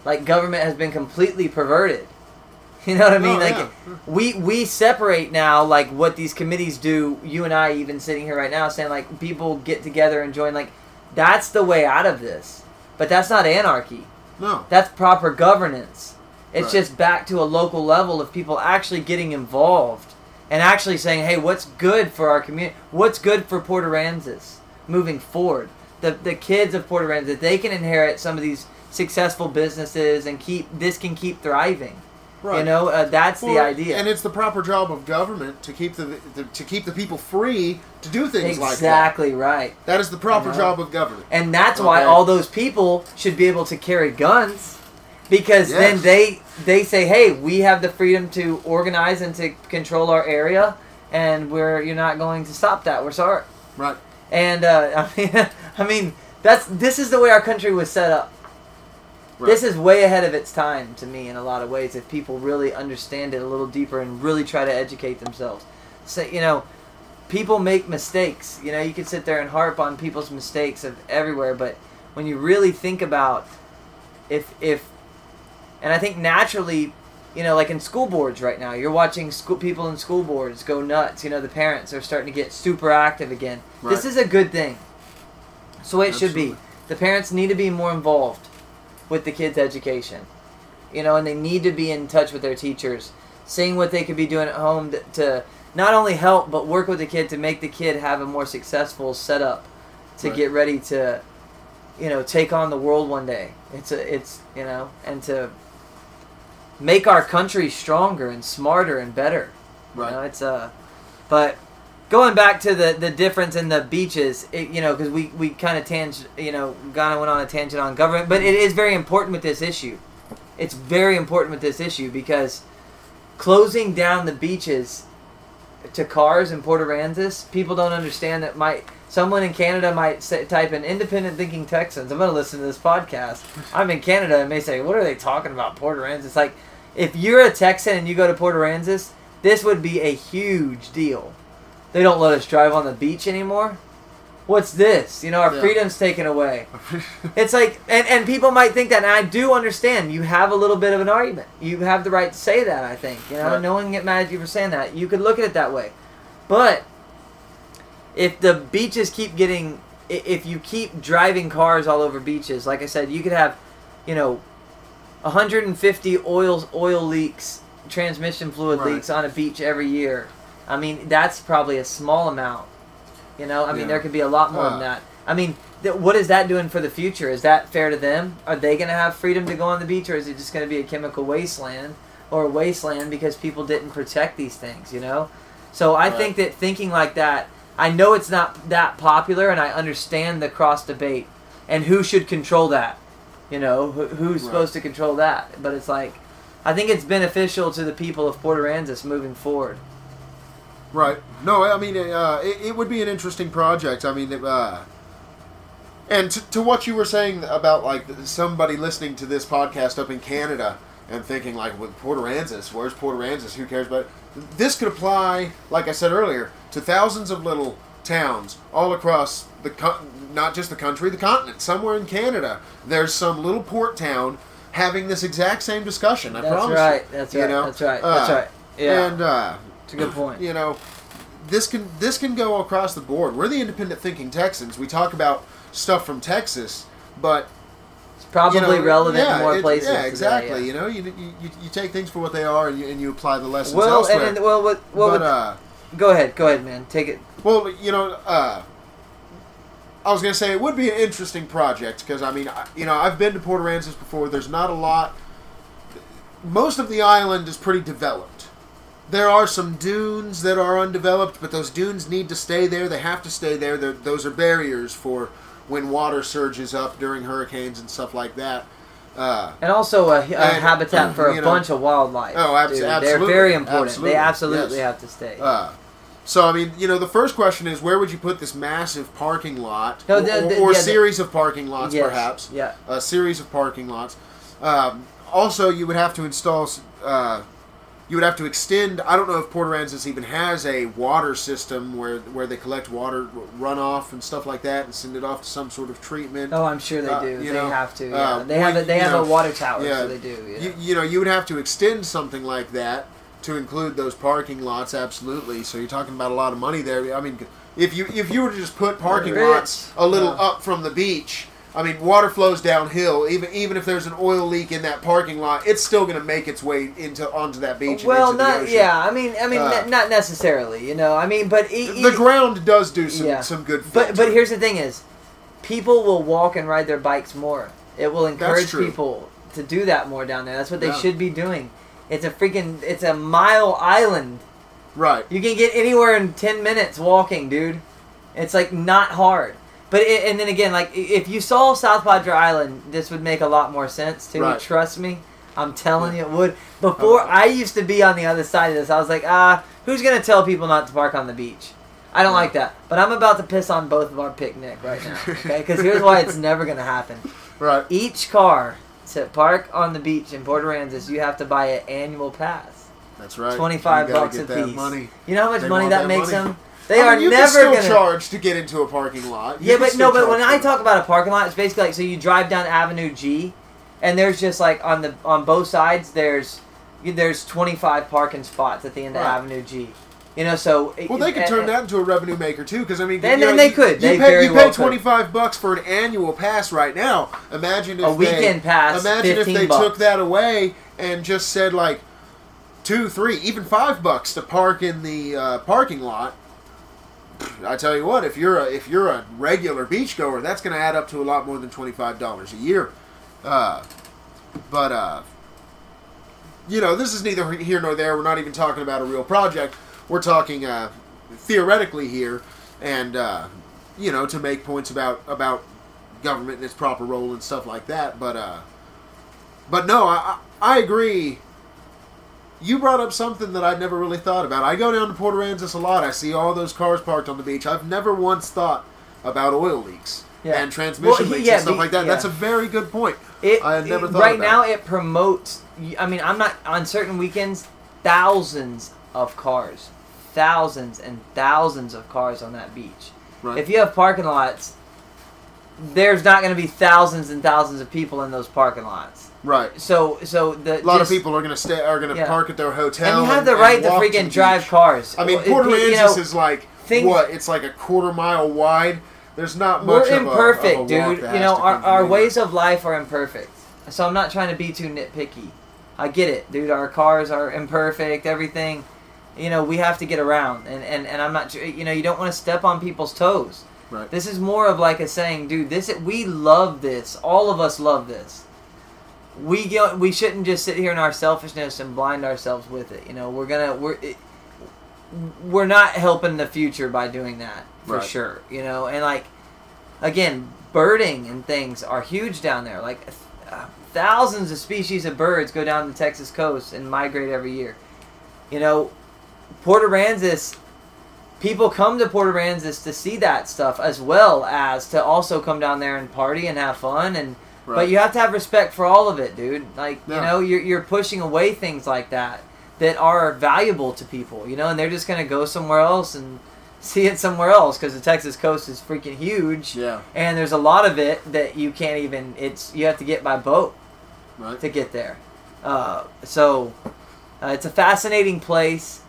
Like government has been completely perverted. You know what I mean? Oh, like yeah. we we separate now like what these committees do. You and I even sitting here right now saying like people get together and join like that's the way out of this. But that's not anarchy. No. That's proper governance. It's Right. just back to a local level of people actually getting involved and actually saying, "Hey, what's good for our community? What's good for Port Aransas moving forward? The the kids of Port Aransas, they can inherit some of these successful businesses and keep this can keep thriving. Right. You know, uh, that's the idea. And it's the proper job of government to keep the, the to keep the people free to do things like that. exactly right. That is the proper job of government. And that's why all those people should be able to carry guns because then they they say, "Hey, we have the freedom to organize and to control our area and we're you're not going to stop that. We're sorry." Right. And uh, I mean I mean that's this is the way our country was set up. Right. This is way ahead of its time to me in a lot of ways if people really understand it a little deeper and really try to educate themselves. So, you know, people make mistakes. You know, you can sit there and harp on people's mistakes of everywhere, but when you really think about if if and I think naturally, you know, like in school boards right now, you're watching school people in school boards go nuts. You know, the parents are starting to get super active again. This is a good thing. So the way it should be. The parents need to be more involved with the kids' education. You know, and they need to be in touch with their teachers, seeing what they could be doing at home to, to not only help but work with the kid to make the kid have a more successful setup to Right. get ready to, you know, take on the world one day. It's a, it's you know, and to make our country stronger and smarter and better. Right. You know, it's uh, but going back to the the difference in the beaches, it, you know, because we we kind of tang, you know, of went on a tangent on government, but it is very important with this issue. It's very important with this issue because closing down the beaches to cars in Port Aransas, people don't understand that might someone in Canada might say, type in independent thinking Texans. I'm going to listen to this podcast. I'm in Canada and may say, "What are they talking about Port Aransas?" Like if you're a Texan and you go to Port Aransas, this would be a huge deal. They don't let us drive on the beach anymore. What's this? You know, our Yeah. freedom's taken away. It's like, and, and people might think that, and I do understand. You have a little bit of an argument. You have the right to say that. I think you know, Right. no one can get mad at you for saying that. You could look at it that way, but if the beaches keep getting, if you keep driving cars all over beaches, like I said, you could have, you know, 150 oil oil leaks, transmission fluid Right. leaks on a beach every year. I mean, that's probably a small amount. You know, I mean, Yeah. there could be a lot more Uh. than that. I mean, th- what is that doing for the future? Is that fair to them? Are they going to have freedom to go on the beach, or is it just going to be a chemical wasteland or a wasteland because people didn't protect these things? You know, so I Right. think that thinking like that, I know it's not that popular, and I understand the cross debate and who should control that. You know, who, who's Right. supposed to control that? But it's like, I think it's beneficial to the people of Port Aransas moving forward. Right. No, I mean, uh, it, it would be an interesting project. I mean, uh, And to, to what you were saying about like somebody listening to this podcast up in Canada and thinking like, with Port Aransas, where's Port Aransas? Who cares about it? This could apply, like I said earlier, to thousands of little towns all across the not just the country, the continent. Somewhere in Canada, there's some little port town having this exact same discussion. I That's promise. right. you. That's You right. know? That's right. Uh, That's right. Yeah. And uh, it's a good point. you know, this can this can go across the board. We're the independent thinking Texans. We talk about stuff from Texas, but It's probably you know, relevant yeah, in more it- places. Yeah, today, exactly. yeah. You know, you, you, you, you take things for what they are, and you, and you apply the lessons Well, elsewhere. and, and well, what, what but uh, go ahead, go ahead, man. Take it. well, you know, uh, I was gonna say it would be an interesting project because I mean, I, you know, I've been to Port Aransas before. There's not a lot. Most of the island is pretty developed. There are some dunes that are undeveloped, but those dunes need to stay there. They have to stay there. They're, those are barriers for when water surges up during hurricanes and stuff like that. Uh, And also a, a And, habitat for a know- bunch of wildlife. Oh, abso- dude. They're very important. Absolutely. They absolutely Yes. have to stay. Uh, so I mean, you know, the first question is where would you put this massive parking lot, No, or, the- the- or yeah, the- series of parking lots, Yes. perhaps? Yeah. A series of parking lots. Um, also, you would have to install. Uh, you would have to extend. I don't know if Port Aransas even has a water system where where they collect water runoff and stuff like that and send it off to some sort of treatment. Oh, I'm sure they Uh, do. they know, have to. Yeah. uh, they have a, they have know, a water tower, yeah, so they do. Yeah. You, you know, you would have to extend something like that to include those parking lots. Absolutely. So you're talking about a lot of money there. I mean, if you if you were to just put parking lots a little Yeah. up from the beach, I mean, water flows downhill. Even even if there's an oil leak in that parking lot, it's still going to make its way into onto that beach. well, the not yeah. I mean, I mean, Uh, n- not necessarily. You know, I mean, but e- The e- ground does do some Yeah. some good. But but here's the thing: is people will walk and ride their bikes more. It will encourage people to do that more down there. That's what they Yeah. should be doing. It's a freaking it's a mile island. right. You can get anywhere in ten minutes walking, dude. It's like not hard. But it, and then again, like if you saw South Padre Island, this would make a lot more sense to. Right. Trust me, I'm telling you, it would. Before I used to be on the other side of this, I was like, ah, who's gonna tell people not to park on the beach? I don't Yeah. like that. But I'm about to piss on both of our picnic right now. Okay, because here's why it's never gonna happen. Right. Each car to park on the beach in Port Aransas, you have to buy an annual pass. That's right. Twenty five You bucks a piece. Money. You know how much They money that, that makes money. them? They I are you never can gonna charge to get into a parking lot. You Yeah, but no, but when I talk about a parking lot, it's basically like so you drive down Avenue G, and there's just like on the on both sides there's there's 25 parking spots at the end of Avenue G. You know, so Well, they could and- turn that into a revenue maker too, because I mean, Then- you know, then they you- could. You They pay, very you well pay could. twenty five bucks for an annual pass right now. Imagine if A weekend they, pass, Imagine if they bucks. took that away and just said like two, three, even five bucks to park in the uh, parking lot. I tell you what, if you're a if you're a regular beachgoer, that's going to add up to a lot more than twenty five dollars a year. Uh, but uh, you know, this is neither here nor there. We're not even talking about a real project. We're talking uh, theoretically here, and uh, you know, to make points about about government and its proper role and stuff like that. But uh, but no, I I I agree. You brought up something that I'd never really thought about. I go down to Port Aransas a lot. I see all those cars parked on the beach. I've never once thought about oil leaks Yeah. and transmission Well, leaks yeah, and stuff be- like that. yeah. That's a very good point. It, I had never thought about it- thought right now it. it promotes. I mean, I'm not on certain weekends. Thousands of cars, thousands and thousands of cars on that beach. Right. If you have parking lots, there's not going to be thousands and thousands of people in those parking lots. Right. So, so the A lot just- of people are going to stay are to Yeah. park at their hotel. and you have the and right to walk freaking the drive beach. cars. I mean, Well, Aransas you know, is like things- what? It's like a quarter mile wide. There's not we're much. a- imperfect, of a dude. You know, our, our ways of life are imperfect. So I'm not trying to be too nitpicky. I get it, dude. Our cars are imperfect. Everything, you know, we have to get around, and and, and I'm not. You know, you don't want to step on people's toes. Right. This is more of like a saying, dude. This we love this. All of us love this. We go, we shouldn't just sit here in our selfishness and blind ourselves with it. You know, we're gonna we're it, we're not helping the future by doing that for Right. sure. You know, and like again, birding and things are huge down there. Like uh, thousands of species of birds go down the Texas coast and migrate every year. You know, Port Aransas people come to Port Aransas to see that stuff as well as to also come down there and party and have fun and. But you have to have respect for all of it, dude. Like you know, you're you're pushing away things like that that are valuable to people, you know, and they're just gonna go somewhere else and see it somewhere else because the Texas coast is freaking huge, Yeah. and there's a lot of it that you can't even. It's you have to get by boat Right. to get there. Uh, so uh, it's a fascinating place.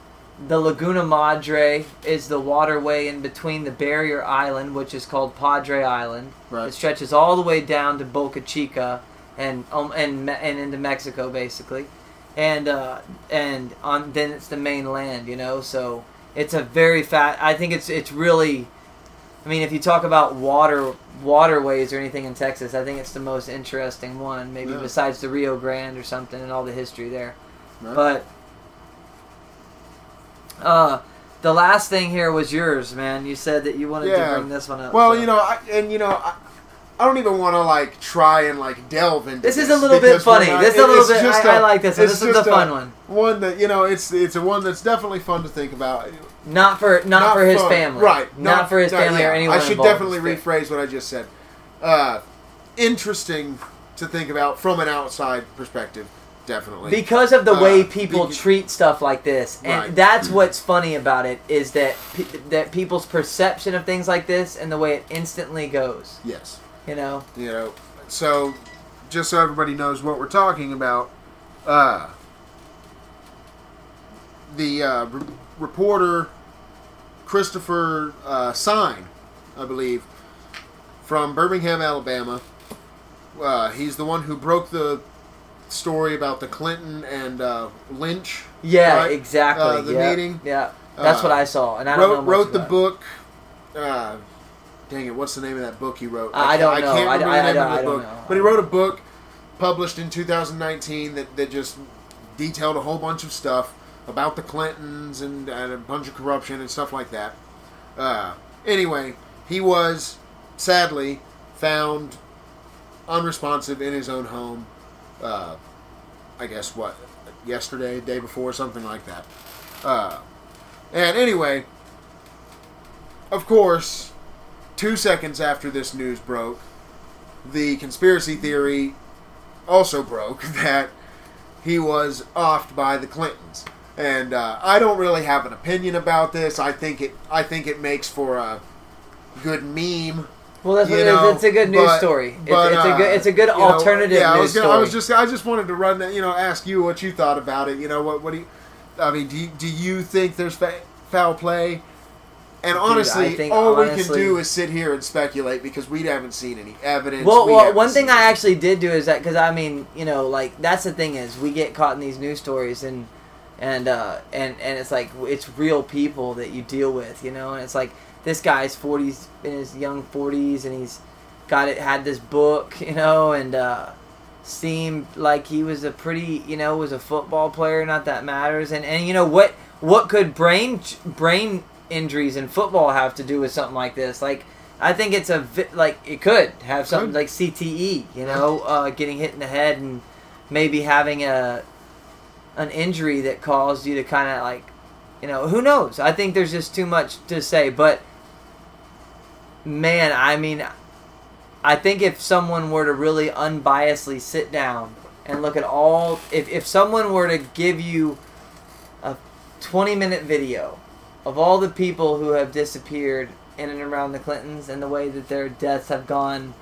The Laguna Madre is the waterway in between the barrier island, which is called Padre Island. Right. It stretches all the way down to Boca Chica and um, and and into Mexico basically, and uh, and on then it's the mainland, you know. So it's a very fat. I think it's it's really. I mean, if you talk about water waterways or anything in Texas, I think it's the most interesting one, maybe Yeah. besides the Rio Grande or something and all the history there. Right. But uh, the last thing here was yours, man. You said that you wanted Yeah. to bring this one up. Well, so. you know, I, and you know, I, I don't even want to like try and like delve into This this. is a little bit funny. not- This is a little bit. I, I a- like this. one. This is a fun one. One that you know, it's it's a one that's definitely fun to think about. Not for not, for his fun. family. right? Not, for his not- family yeah. or anyone. I should definitely rephrase what I just said. Uh, interesting to think about from an outside perspective. Definitely. because of the Uh, way people treat stuff like this and Right. that's what's funny about it is that pe- that people's perception of things like this and the way it instantly goes yes. you know you know so just so everybody knows what we're talking about uh the uh, re- reporter christopher uh, sign i believe from birmingham alabama uh, he's the one who broke the story about the clinton and uh, lynch yeah right? exactly Uh, the yeah. meeting. yeah that's Uh, what i saw and i wrote, wrote the book uh, dang it what's the name of that book he wrote I can't- don't know. I can't I- remember I- the name of the I book know. but he wrote a book published in 2019 that, that just detailed a whole bunch of stuff about the clintons and, and a bunch of corruption and stuff like that uh, anyway he was sadly found unresponsive in his own home uh, i guess what yesterday day before something like that uh, and anyway of course, two seconds after this news broke, the conspiracy theory also broke that he was offed by the Clintons. And uh, I don't really have an opinion about this. I think it. I think it makes for a good meme. Well that's what you it is. know, it's a good news but- story it's, but, it's a uh, good it's a good know, alternative yeah, I news was gonna, story I was just. I just wanted to run that. You know, ask you what you thought about it. You know, what what do you? I mean, do you, do you think there's foul play? And honestly, think all we can do is sit here and speculate because we haven't seen any evidence. Well, we well one thing I actually did do is that because I mean, you know, like that's the thing is we get caught in these news stories and and uh, and and it's like it's real people that you deal with, you know, and it's like this guy's forties in his young forties and he's got it had this book, you know, and uh, seemed like he was a pretty, you know, was a football player. Not that matters, and and you know what what could brain brain injuries in football have to do with something like this? Like, I think it's a like it could have something like CTE, you know, uh, getting hit in the head and maybe having a an injury that caused you to kind of like, you know, who knows? I think there's just too much to say, but man, I mean, I think if someone were to really unbiasedly sit down and look at all, if if someone were to give you a 20 minute video of all the people who have disappeared in and around the Clintons and the way that their deaths have gone,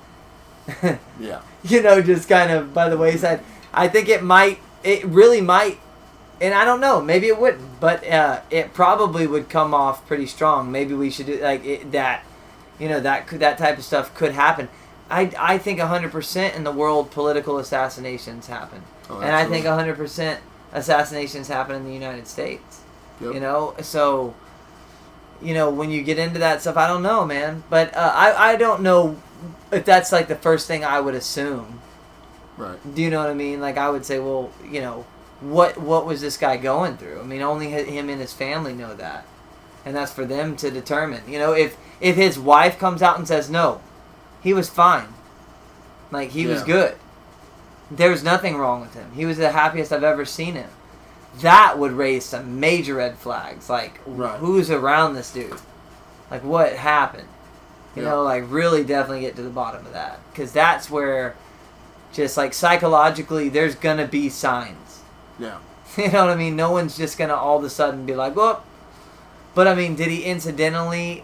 Yeah. you know, just kind of by the wayside, I think it might, it really might, and I don't know, maybe it wouldn't, but uh, it probably would come off pretty strong. Maybe we should do like it, that, you know, that could that type of stuff could happen. I, I think 100% in the world political assassinations happen. Oh, and I think absolutely. 100% assassinations happen in the United States. Yep. You know, so you know when you get into that stuff, I don't know, man. But uh, I I don't know if that's like the first thing I would assume. Right. Do you know what I mean? Like I would say, well, you know, what what was this guy going through? I mean, only him and his family know that, and that's for them to determine. You know, if if his wife comes out and says no, he was fine, like he was good. There was nothing wrong with him. He was the happiest I've ever seen him. that would raise some major red flags. Like, Right. who's around this dude? Like, what happened? You Yeah. know, like really definitely get to the bottom of that because that's where, just like psychologically, there's gonna be signs. Yeah. You know what I mean? No one's just gonna all of a sudden be like, "Well, But I mean, did he incidentally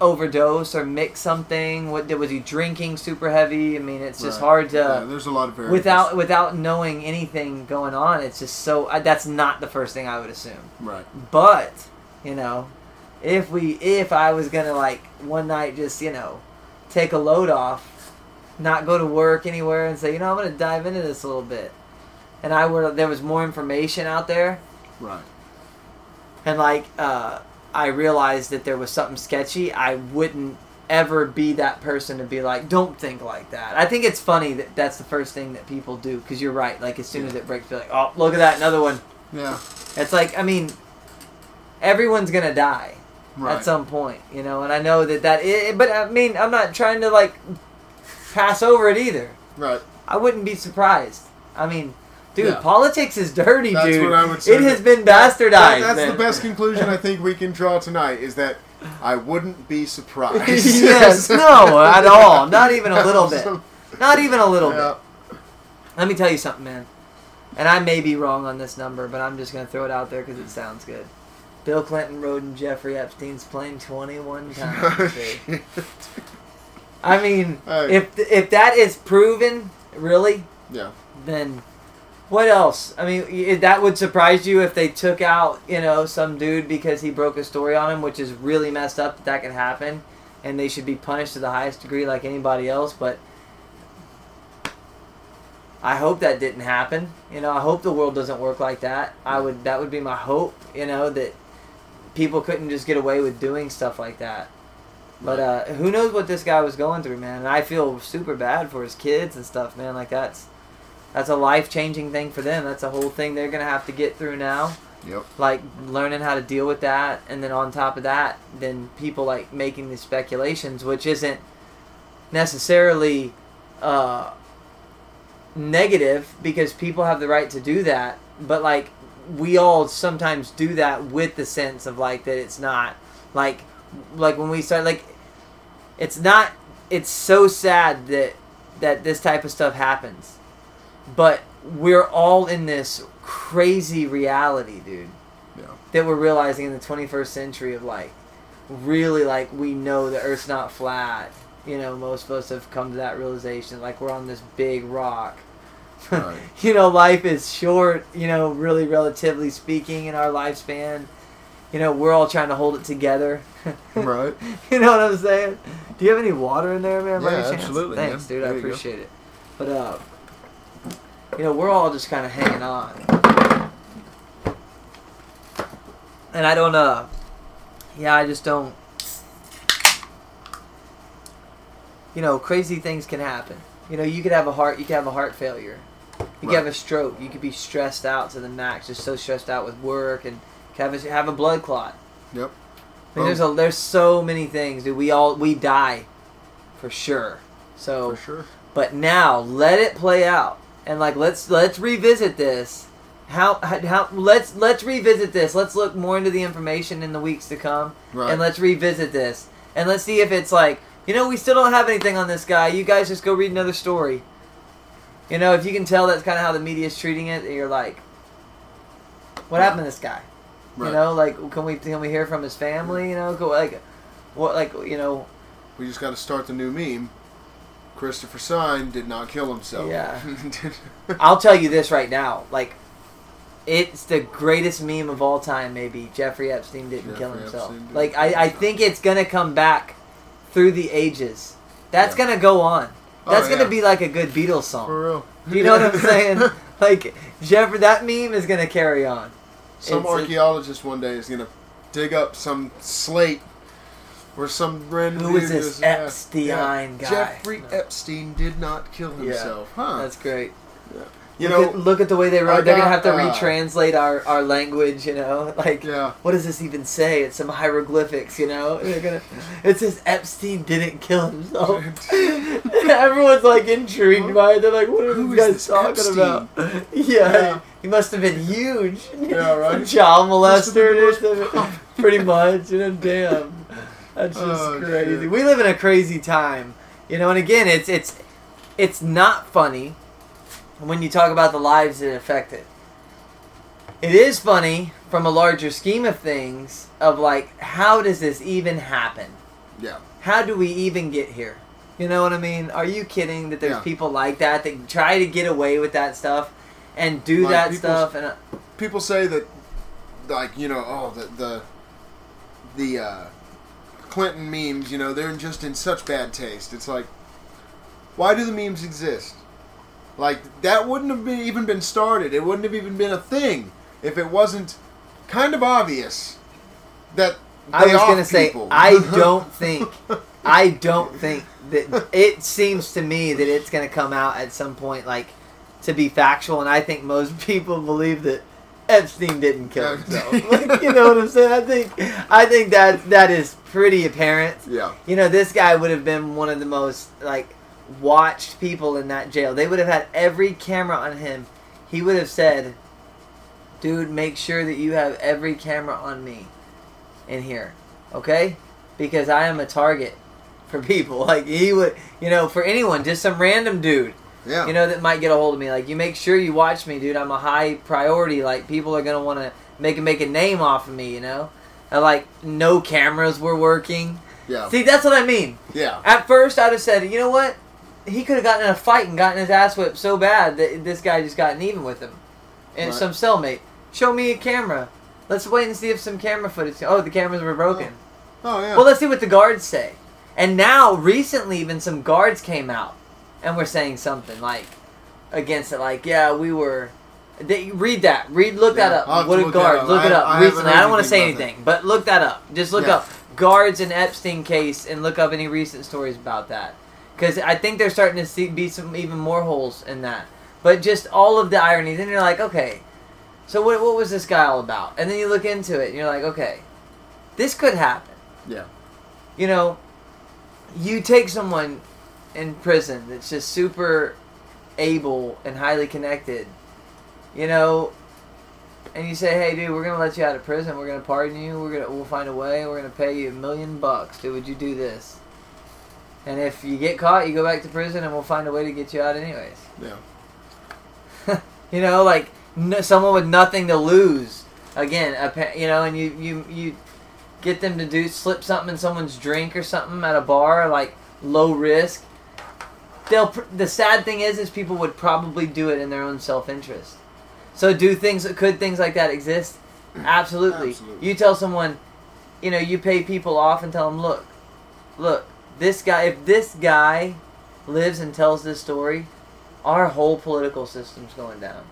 overdose or mix something? What did was he drinking super heavy? I mean, it's just Right. hard to yeah, there's a lot of variables. without without knowing anything going on. It's just so I, that's not the first thing I would assume. Right. But you know, if we if I was gonna like one night just you know take a load off, not go to work anywhere, and say you know I'm gonna dive into this a little bit, and I were there was more information out there, Right. and like uh, I realized that there was something sketchy, I wouldn't ever be that person to be like, don't think like that. I think it's funny that that's the first thing that people do because you're right. Like as soon as it breaks, be like, oh look at that, another one. Yeah. It's like I mean, everyone's gonna die Right. at some point, you know. And I know that that, but I mean, I'm not trying to like pass over it either. right. I wouldn't be surprised. I mean, dude, Yeah. politics is dirty, That's dude. what I would say. It has been bastardized. that- that's man. the best conclusion I think we can draw tonight is that I wouldn't be surprised. yes, no, at all. Not even a little bit. Not even a little Yeah. bit. Let me tell you something, man. And I may be wrong on this number, but I'm just gonna throw it out there because it sounds good. Bill Clinton rode in Jeffrey Epstein's plane 21 times. Oh, I mean, Hey. if if that is proven, really, yeah. then what else? I mean, that would surprise you if they took out, you know, some dude because he broke a story on him, which is really messed up that that could happen, and they should be punished to the highest degree like anybody else. But I hope that didn't happen. You know, I hope the world doesn't work like that. I would. That would be my hope. You know that people couldn't just get away with doing stuff like that. But uh, who knows what this guy was going through, man? And I feel super bad for his kids and stuff, man. Like that's that's a life changing thing for them. That's a whole thing they're gonna have to get through now. Yep. Like learning how to deal with that, and then on top of that, then people like making these speculations, which isn't necessarily uh, negative because people have the right to do that. But like we all sometimes do that with the sense of like that it's not like like when we start like it's not it's so sad that that this type of stuff happens but we're all in this crazy reality dude Yeah. that we're realizing in the 21st century of like really like we know the earth's not flat you know most of us have come to that realization like we're on this big rock Right. you know life is short you know really relatively speaking in our lifespan you know we're all trying to hold it together Right. you know what i'm saying do you have any water in there man Yeah, absolutely, thanks man. dude i There go. appreciate it but uh you know we're all just kind of hanging on and i don't uh yeah i just don't you know crazy things can happen you know you could have a heart you could have a heart failure you could have a stroke you could be stressed out to the max just so stressed out with work and have a, have a blood clot Yep. I mean, there's a there's so many things, dude. We all we die, for sure. So, For sure. but now let it play out, and like let's let's revisit this. How how let's let's revisit this. Let's look more into the information in the weeks to come, Right. and let's revisit this, and let's see if it's like you know we still don't have anything on this guy. You guys just go read another story. You know, if you can tell that's kind of how the media is treating it, you're like, what happened to this guy? Right. You know, like can we can we hear from his family? You know, go like, what like you know, We just got to start the new meme. Christopher Sign did not kill himself. Yeah. I'll tell you this right now, like, it's the greatest meme of all time. Maybe Jeffrey Epstein didn't kill himself. Didn't Like I, I think it's gonna come back through the ages. That's Yeah. gonna go on. Oh, That's gonna yeah. be like a good Beatles song. For real. You know what I'm saying? Like Jeffrey, that meme is gonna carry on. Some It's- archaeologist one day is gonna dig up some slate or some random. Who is this Epstein guy? Jeffrey Epstein did not kill himself, huh? That's great. You look know, at, look at the way they wrote. They're gonna have to uh, retranslate our, our language. You know, like yeah. what does this even say? It's some hieroglyphics. You know, they're gonna. It says Epstein didn't kill himself. Everyone's like intrigued by it. They're like, what are Who these guys talking about? Yeah, Yeah. he must have been huge. Yeah, right. Child Must have been molester, the or most something. pretty much. You know, damn. That's just Oh, crazy. shit. We live in a crazy time. You know, and again, it's it's it's not funny when you talk about the lives that affected. It is funny from a larger scheme of things of like how does this even happen? Yeah. How do we even get here? You know what I mean? Are you kidding that there's Yeah. people like that that try to get away with that stuff and do Like, that stuff and uh, People say that, like you know, oh the the the uh, Clinton memes. You know, they're just in such bad taste. It's like, why do the memes exist? Like that wouldn't have been even been started. It wouldn't have even been a thing if it wasn't kind of obvious that I was gonna say. I don't think I don't think that it seems to me that it's gonna come out at some point like to be factual and I think most people believe that Epstein didn't kill himself. like, you know what I'm saying? I think I think that that is pretty apparent. yeah. You know, this guy would have been one of the most like watched people in that jail. They would have had every camera on him. He would have said, "Dude, make sure that you have every camera on me in here, okay? Because I am a target for people. Like he would, you know, for anyone, just some random dude, Yeah. you know, that might get a hold of me. Like you make sure you watch me, dude. I'm a high priority. Like people are gonna want to make make a name off of me, you know." And, like no cameras were working. yeah. See, that's what I mean. Yeah. At first, I'd have said, you know what? He could have gotten in a fight and gotten his ass whipped so bad that this guy just gotten even with him. And Right. some cellmate. Show me a camera. Let's wait and see if some camera footage. Oh, the cameras were broken. Oh yeah. Well, let's see what the guards say. And now, recently, even some guards came out and we're saying something like against it. Like, yeah, we were. They, read that. Read. Look Yeah, that up. What to did look guards? up. Look it I- up. I recently, I don't want to say anything anything, but look that up. Just look Yeah. up guards and Epstein case and look up any recent stories about that. Because I think they're starting to see be some even more holes in that. But just all of the irony. Then you're like, okay, so what, what was this guy all about? And then you look into it and you're like, okay, this could happen. yeah. You know, you take someone in prison that's just super able and highly connected, you know, and you say, "Hey, dude, we're gonna let you out of prison. We're gonna pardon you. We're gonna we'll find a way. We're gonna pay you a million bucks. Dude, would you do this?" And if you get caught, you go back to prison, and we'll find a way to get you out anyways. Yeah. You know, like no, someone with nothing to lose. Again, a, pa- you know, and you you you get them to do slip something in someone's drink or something at a bar, like low risk. They'll. pr- The sad thing is, is people would probably do it in their own self interest. So, do things could things like that exist? Absolutely. Absolutely. You tell someone, you know, you pay people off and tell them, look, look, this guy. If this guy lives and tells this story, our whole political system's going down.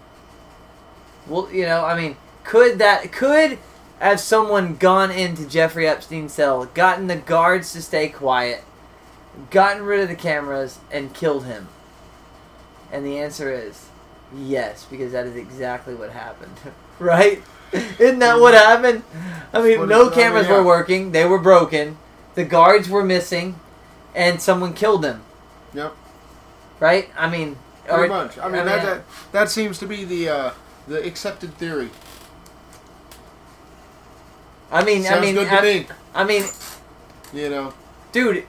Well, you know, I mean, could that could have someone gone into Jeffrey Epstein's cell, gotten the guards to stay quiet, gotten rid of the cameras, and killed him? And the answer is yes, because that is exactly what happened. right? Isn't that what happened? I mean, no I mean, cameras were working, they were broken, the guards were missing, and someone killed them. Yep. Right? I mean, Pretty or- much. I mean, that, that that seems to be the uh, the accepted theory. I mean, Sounds I mean, I, me. I mean, You know. dude,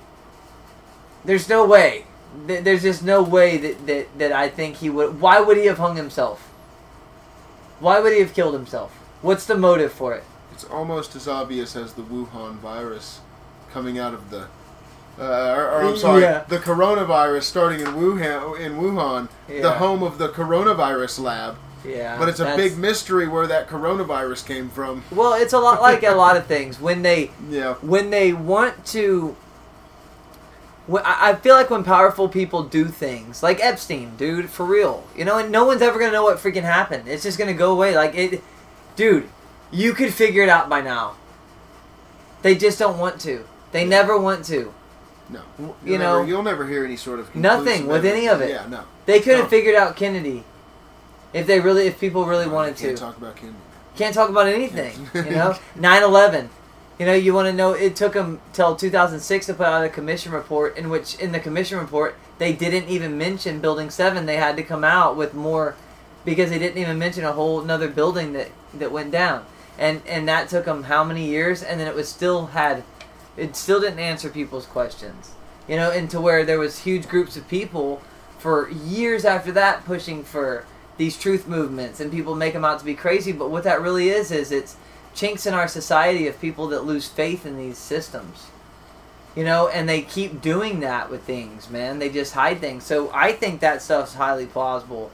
there's no way. There's just no way that, that, that I think he would. Why would he have hung himself? Why would he have killed himself? What's the motive for it? It's almost as obvious as the Wuhan virus coming out of the. Uh, or, or I'm sorry, Yeah. the coronavirus starting in Wuhan, in Wuhan, the home of the coronavirus lab. Yeah, But it's a big mystery where that coronavirus came from. Well, it's a lot like a lot of things when they Yeah, when they want to. When, I feel like when powerful people do things like Epstein, dude, for real, you know, and no one's ever gonna know what freaking happened. It's just gonna go away. Like it, dude, you could figure it out by now. They just don't want to. They never want to. no. You'll you never, know, you'll never hear any sort of Nothing with any of it. Yeah, no. They could have No. figured out Kennedy If they really, if people really No, wanted can't to, talk about Kennedy. can't talk about anything. You know, 9/11. You know, you want to know? It took them till 2006 to put out a commission report, in which in the commission report they didn't even mention Building Seven. They had to come out with more because they didn't even mention a whole another building that that went down, and and that took them how many years? And then it was still had, it still didn't answer people's questions. You know, and to where there was huge groups of people for years after that pushing for these truth movements, and people make them out to be crazy. But what that really is is it's chinks in our society of people that lose faith in these systems. You know, and they keep doing that with things, man. They just hide things. So I think that stuff's highly plausible,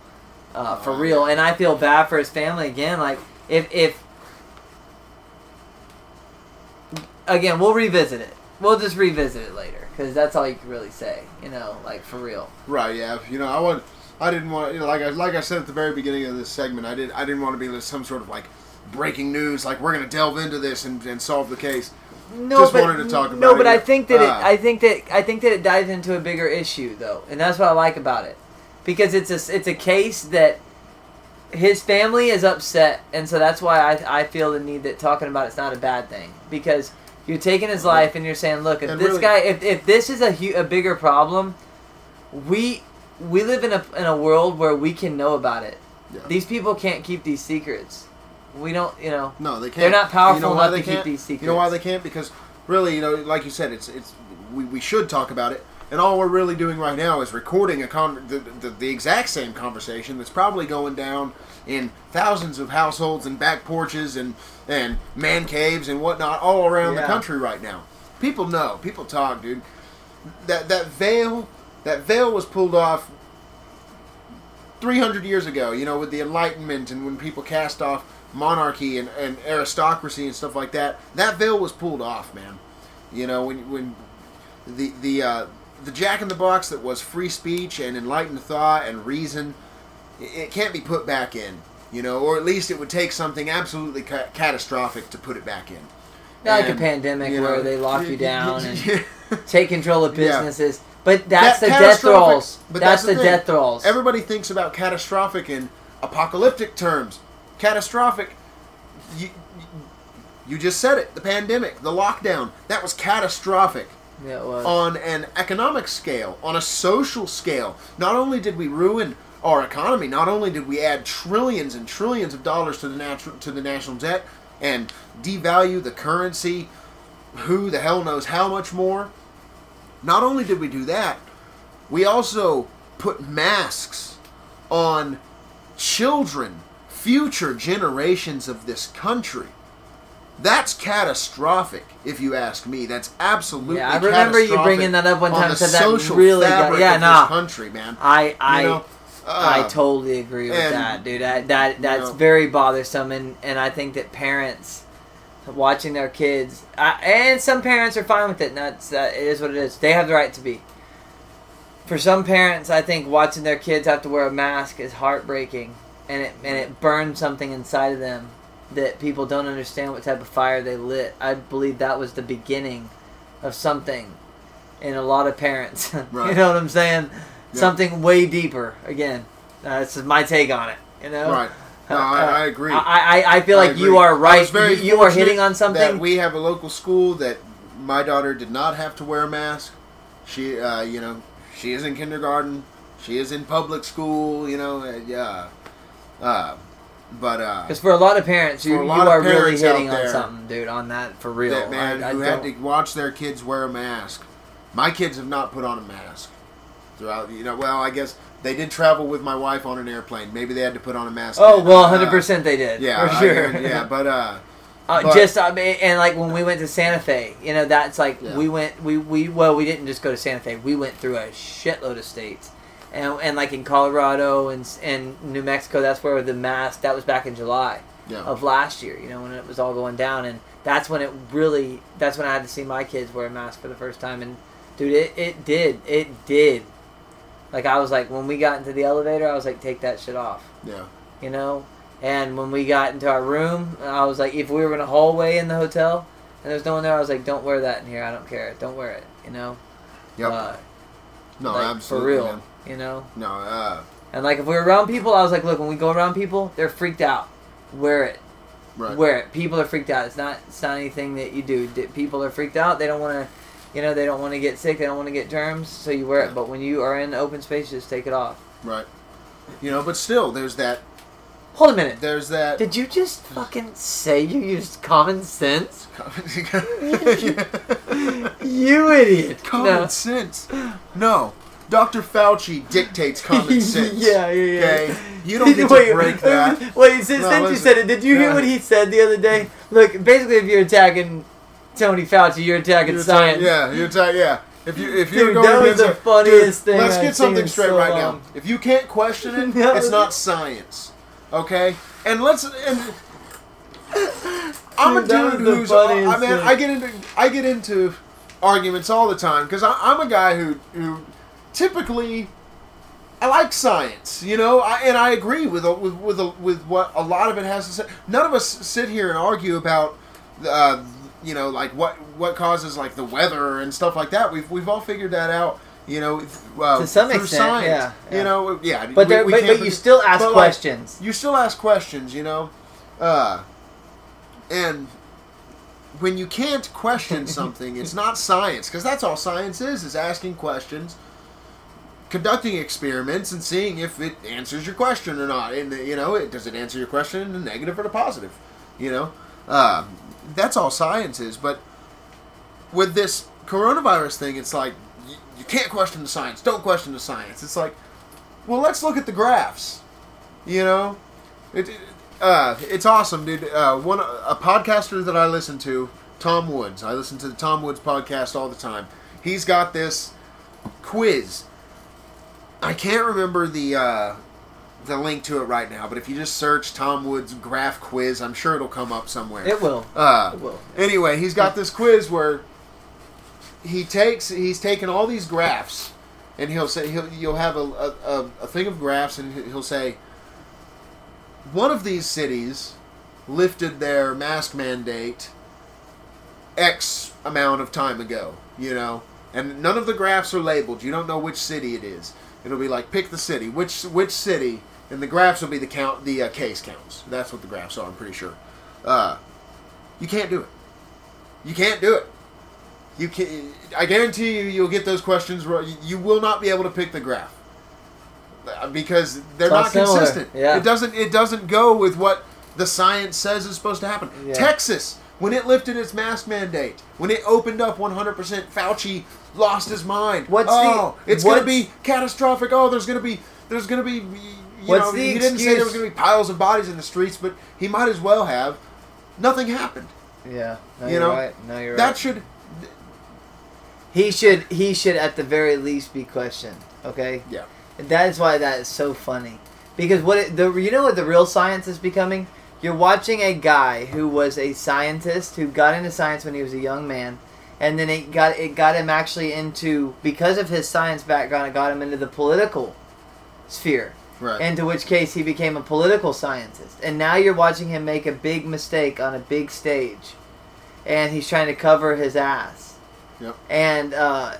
uh, for real. And I feel bad for his family again. Like if if again, we'll revisit it. We'll just revisit it later because that's all you can really say. You know, like for real. Right. Yeah. You know, I want. I didn't want. You know, like I like I said at the very beginning of this segment, I did. I didn't want to be some sort of like breaking news. Like we're going to delve into this and, and solve the case. No, Just but, wanted to talk No, about but it. I think that it. Ah. I think that I think that it dives into a bigger issue though, and that's what I like about it, because it's a it's a case that his family is upset, and so that's why I I feel the need that talking about it's not a bad thing because you're taking his life and you're saying, look, if And this really- guy, if if this is a hu- a bigger problem, we we live in a in a world where we can know about it. Yeah. These people can't keep these secrets. We don't, you know. No, they can't. They're not powerful you know why enough they to can't? these You know why they can't? Because really, you know, like you said, it's it's we, we should talk about it. And all we're really doing right now is recording a con- the, the, the exact same conversation that's probably going down in thousands of households and back porches and and man caves and whatnot all around the country right now. People know. People talk, dude. That that veil that veil was pulled off 300 years ago, you know, with the Enlightenment and when people cast off monarchy and, and aristocracy and stuff like that, that veil was pulled off, man. You know, when when the the uh, the Jack in the Box that was free speech and enlightened thought and reason, it, it can't be put back in. You know, or at least it would take something absolutely ca- catastrophic to put it back in. Not like a pandemic you know, where they lock you down and yeah. take control of Yeah. businesses. But that's That the death rolls. but that's, that's the, the death rolls. Everybody thinks about catastrophic in apocalyptic terms. Catastrophic, you, you just said it. The pandemic, the lockdown, that was catastrophic yeah, it was. on an economic scale, on a social scale. Not only did we ruin our economy, not only did we add trillions and trillions of dollars to the natural to the national debt and devalue the currency, who the hell knows how much more. Not only did we do that, we also put masks on children, future generations of this country. That's catastrophic, if you ask me. That's absolutely. Yeah, I remember you bringing that up one on time and said that really got- yeah, of nah. this country, man. I I You know, I uh, totally agree with and, that, dude. That that that's know- very bothersome, and and I think that parents watching their kids, I, and some parents are fine with it. And that's that it is what it is. They have the right to be. For some parents, I think watching their kids have to wear a mask is heartbreaking, and it and it burns something inside of them that people don't understand what type of fire they lit. I believe that was the beginning of something in a lot of parents. you know what I'm saying? Yeah. Something way deeper. Again, uh, this is my take on it. You know, Right. No, I, I agree. I, I, I feel I like you are right. You, you are hitting on That something. we have a local school that my daughter did not have to wear a mask. She, uh, you know, she is in kindergarten. She is in public school. You know, uh, yeah. Uh, but uh, Because for a lot of parents, you, you are really parents out hitting on something, dude. On that for real. that man I, I who had don't- to watch their kids wear a mask. My kids have not put on a mask throughout. You know, well, I guess they did travel with my wife on an airplane. Maybe they had to put on a mask. Oh then. well, Uh, hundred percent they did. Yeah, for I- sure. yeah, but uh, Uh, But- just I mean, and like when we went to Santa Fe, you know, that's like Yeah. we went we we well we didn't just go to Santa Fe. We went through a shitload of states, and and like in Colorado and and New Mexico, that's where the mask. That was back in July yeah, of last year. You know when it was all going down, and that's when it really. That's when I had to see my kids wear a mask for the first time, and dude, it it did it did. Like I was like when we got into the elevator, I was like, take that shit off yeah, you know. And when we got into our room, I was like, if we were in a hallway in the hotel and there's no one there, I was like, don't wear that in here. I don't care. Don't wear it. You know. yep. Uh, no, like, absolutely, for real. man. You know. No, uh, And like if we're around people, I was like, look, when we go around people, they're freaked out. Wear it. Right. Wear it. People are freaked out. It's not. It's not anything that you do. People are freaked out. They don't want to. You know, they don't want to get sick. They don't want to get germs. So you wear Yeah. it. But when you are in open space, just take it off. Right. You know, but still, there's that. Hold a minute. There's that. Did you just fucking say you used common sense? You idiot. common No. sense. No. Dr. Fauci dictates common sense. yeah, yeah, yeah. Okay? You don't get to wait, break that. Wait, since, No, since you said it, did you hear what he said the other day? Look, basically, if you're attacking Tony Fauci, you're attacking You're science. yeah, you're ta- yeah. If you if you're Dude, going that was the funniest dude, thing Let's I've get something in straight so right long. now. If you can't question it, it's not science. Okay? And let's and I'm Dude, a dude who's uh, I mean thing. I get into I get into arguments all the time because I'm a guy who who typically I like science, you know, I, and I agree with a- with with, a, with what a lot of it has to say. None of us sit here and argue about, uh, you know, like what what causes like the weather and stuff like that. We've we've all figured that out, you know, uh, To some through extent, science. yeah, yeah. You know, yeah. But, we- there, we but, but you still ask but, like, questions. you still ask questions, you know, uh, and when you can't question something, it's not science because that's all science is: is asking questions, conducting experiments, and seeing if it answers your question or not. And you know, it, does it answer your question in the negative or the positive? You know, uh, that's all science is. But with this coronavirus thing, it's like you, you can't question the science. Don't question the science. It's like, well, let's look at the graphs. You know, it, uh, it's awesome, dude. Uh, one a podcaster that I listen to, Tom Woods. I listen to the Tom Woods podcast all the time. He's got this quiz. I can't remember the uh, the link to it right now, but if you just search Tom Woods graph quiz, I'm sure it'll come up somewhere. It will. Uh, It will. Anyway, he's got this quiz where he takes he's taken all these graphs, and he'll say he'll you'll have a a, a, a thing of graphs, and he'll say one of these cities lifted their mask mandate X amount of time ago, you know, and none of the graphs are labeled. You don't know which city it is. It'll be like pick the city, which which city, and the graphs will be the count, the uh, case counts. That's what the graphs are. I'm pretty sure. Uh, you can't do it. You can't do it. You can. I guarantee you, you'll get those questions. wrong. You- You will not be able to pick the graph Uh, because they're not similar, consistent. yeah. It doesn't. It doesn't go with what the science says is supposed to happen. Yeah. Texas, when it lifted its mask mandate, when it opened up 100%, Fauci lost his mind. What's oh, the- it's going to be catastrophic. Oh, there's going to be. There's going to be. You What's know, the he didn't say there excuse- was going to be piles of bodies in the streets, but he might as well have. Nothing happened. Yeah. No, You you're know, right. No, you're That right. should. He should. He should at the very least be questioned. Okay. Yeah. That is why that is so funny. Because what it, the you know what the real science is becoming? You're watching a guy who was a scientist who got into science when he was a young man, and then it got it got him actually into because of his science background, it got him into the political sphere. Right. Into which case he became a political scientist. And now you're watching him make a big mistake on a big stage. And he's trying to cover his ass. Yep. And uh,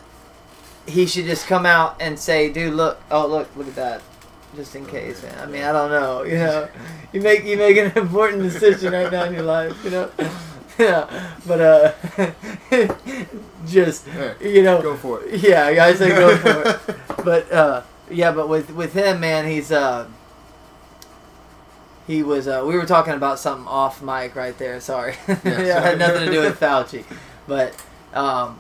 he should just come out and say, dude, look, oh, look, look at that. Just in case, man. I mean, I don't know. You know, you make you make an important decision right now in your life. You know, yeah. But uh, just you know, go for it. yeah, I say go for it. But uh, yeah, but with with him, man, he's uh, he was. Uh, we were talking about something off mic right there. Sorry, yeah, it had nothing to do with Fauci, but um,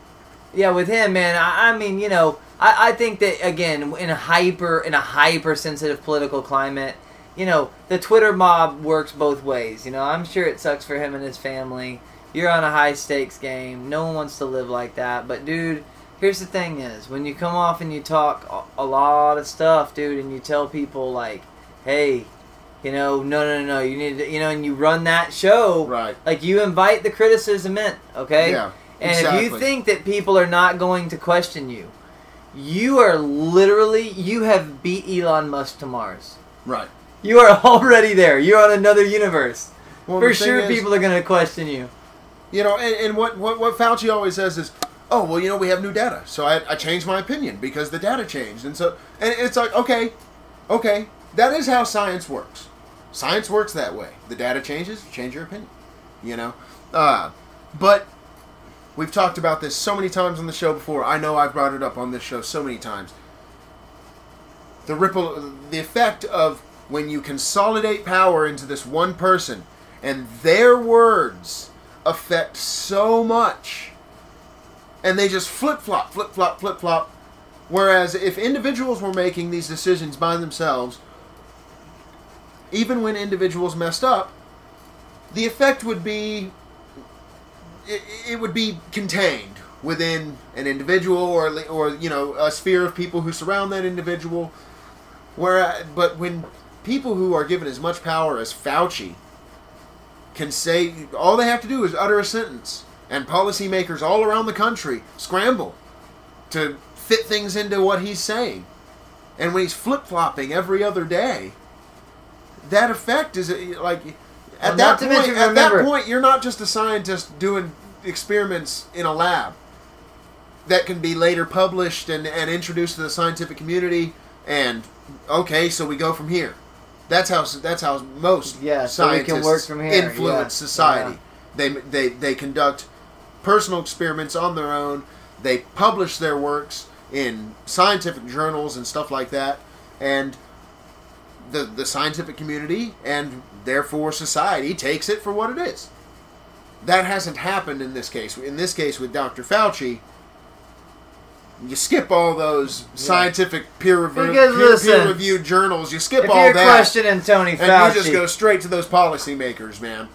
yeah, with him, man. I, I mean, you know, I, I think that again, in a hyper in a hypersensitive political climate, you know, the Twitter mob works both ways. You know, I'm sure it sucks for him and his family. You're on a high stakes game. No one wants to live like that. But dude, here's the thing: is when you come off and you talk a, lot of stuff, dude, and you tell people like, hey. You know, no, no, no. You need to, you know, and you run that show. Right. Like you invite the criticism in, okay? Yeah. And if you think that people are not going to question you, you are literally you have beat Elon Musk to Mars. Right. You are already there. You're on another universe. Well, For sure, is, people are going to question you. You know, and, and what, what what Fauci always says is, oh well, you know, we have new data, so I, I changed my opinion because the data changed, and so and it's like okay, Okay, that is how science works. Science works that way. The data changes, you change your opinion. You know? Uh, but we've talked about this so many times on the show before. I know I've brought it up on this show so many times. The ripple, the effect of when you consolidate power into this one person and their words affect so much and they just flip flop, flip flop, flip flop. Whereas if individuals were making these decisions by themselves, even when individuals messed up, the effect would be it, would be contained within an individual or or you know a sphere of people who surround that individual. Where but when people who are given as much power as Fauci can say all they have to do is utter a sentence and policymakers all around the country scramble to fit things into what he's saying. And when he's flip flopping every other day, that effect is like at Well, that point. mention, At that point, you're not just a scientist doing experiments in a lab that can be later published and, and introduced to the scientific community. And okay, so we go from here. That's how that's how most Yeah, so we scientists can work from here, influence yeah, society. yeah. They they they conduct personal experiments on their own. They publish their works in scientific journals and stuff like that, and the the scientific community and therefore society takes it for what it is. That hasn't happened in this case. In this case, with Dr. Fauci, you skip all those scientific peer reviewed peer, journals. You skip If all you're that, questioning Tony and Fauci, you just go straight to those policymakers, man.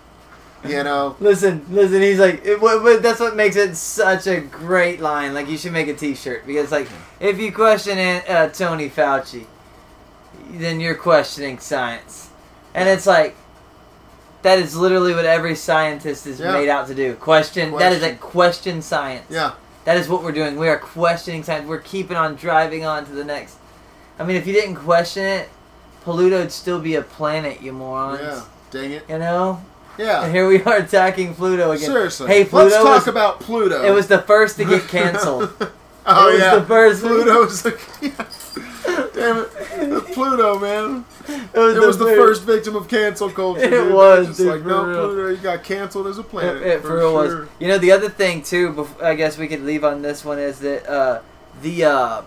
You know. Listen, listen. He's like, it, what, what, that's what makes it such a great line. Like, you should make a T-shirt because, like, if you question uh, Tony Fauci, then you're questioning science, and it's like, that is literally what every scientist is Yeah. made out to do. Question. That is a Question. question science. Yeah. That is what we're doing. We are questioning science. We're keeping on driving on to the next. I mean, if you didn't question it, Pluto'd still be a planet, you morons. Yeah. Dang it. You know. And Yeah. here we are attacking Pluto again. Seriously. Hey, Pluto Let's talk was, about Pluto. It was the first to get canceled. oh it was yeah. the first- Pluto's the. Damn it. Pluto, man. it was, It was the first victim of cancel culture. It dude. was, Just dude, like, no, real. Pluto, you got canceled as a planet. it for for real sure. was. You know, the other thing too. I guess we could leave on this one is that uh, the uh,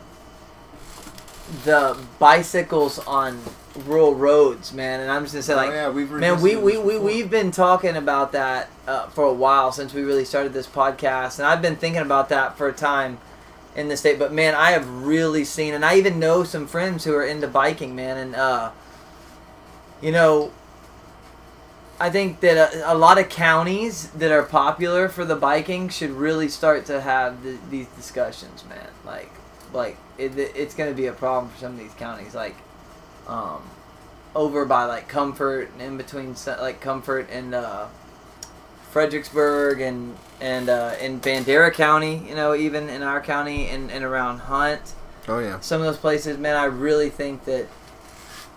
the bicycles on rural roads, man. And I'm just gonna say, like, oh, yeah, we've Man, we we we we have been talking about that uh, for a while since we really started this podcast. And I've been thinking about that for a time in the state. But, man, I have really seen, and I even know some friends who are into biking, man. And, uh, you know, I think that a, a lot of counties that are popular for the biking should really start to have th these discussions, man. Like, like it, it's going to be a problem for some of these counties. Like, um, over by like Comfort and in between like Comfort and uh, Fredericksburg and and uh, in Bandera County, you know, even in our county and, and around Hunt, Oh yeah. some of those places, man, I really think that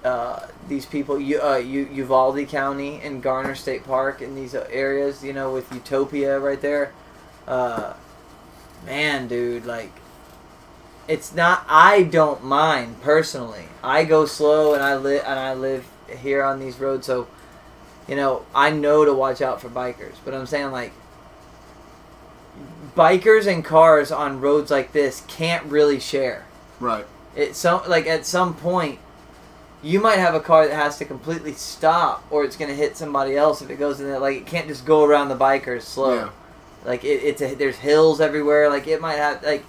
uh, these people, you, uh, U- Uvalde County and Garner State Park and these areas, you know, with Utopia right there, uh, man, dude, like, it's not. I don't mind personally. I go slow and I live and I live here on these roads, so you know I know to watch out for bikers. But I'm saying like bikers and cars on roads like this can't really share. Right. It so like at some point, you might have a car that has to completely stop, or it's gonna hit somebody else if it goes in there. Like it can't just go around the bikers slow. Yeah. Like it, it's a, there's hills everywhere. Like it might have like.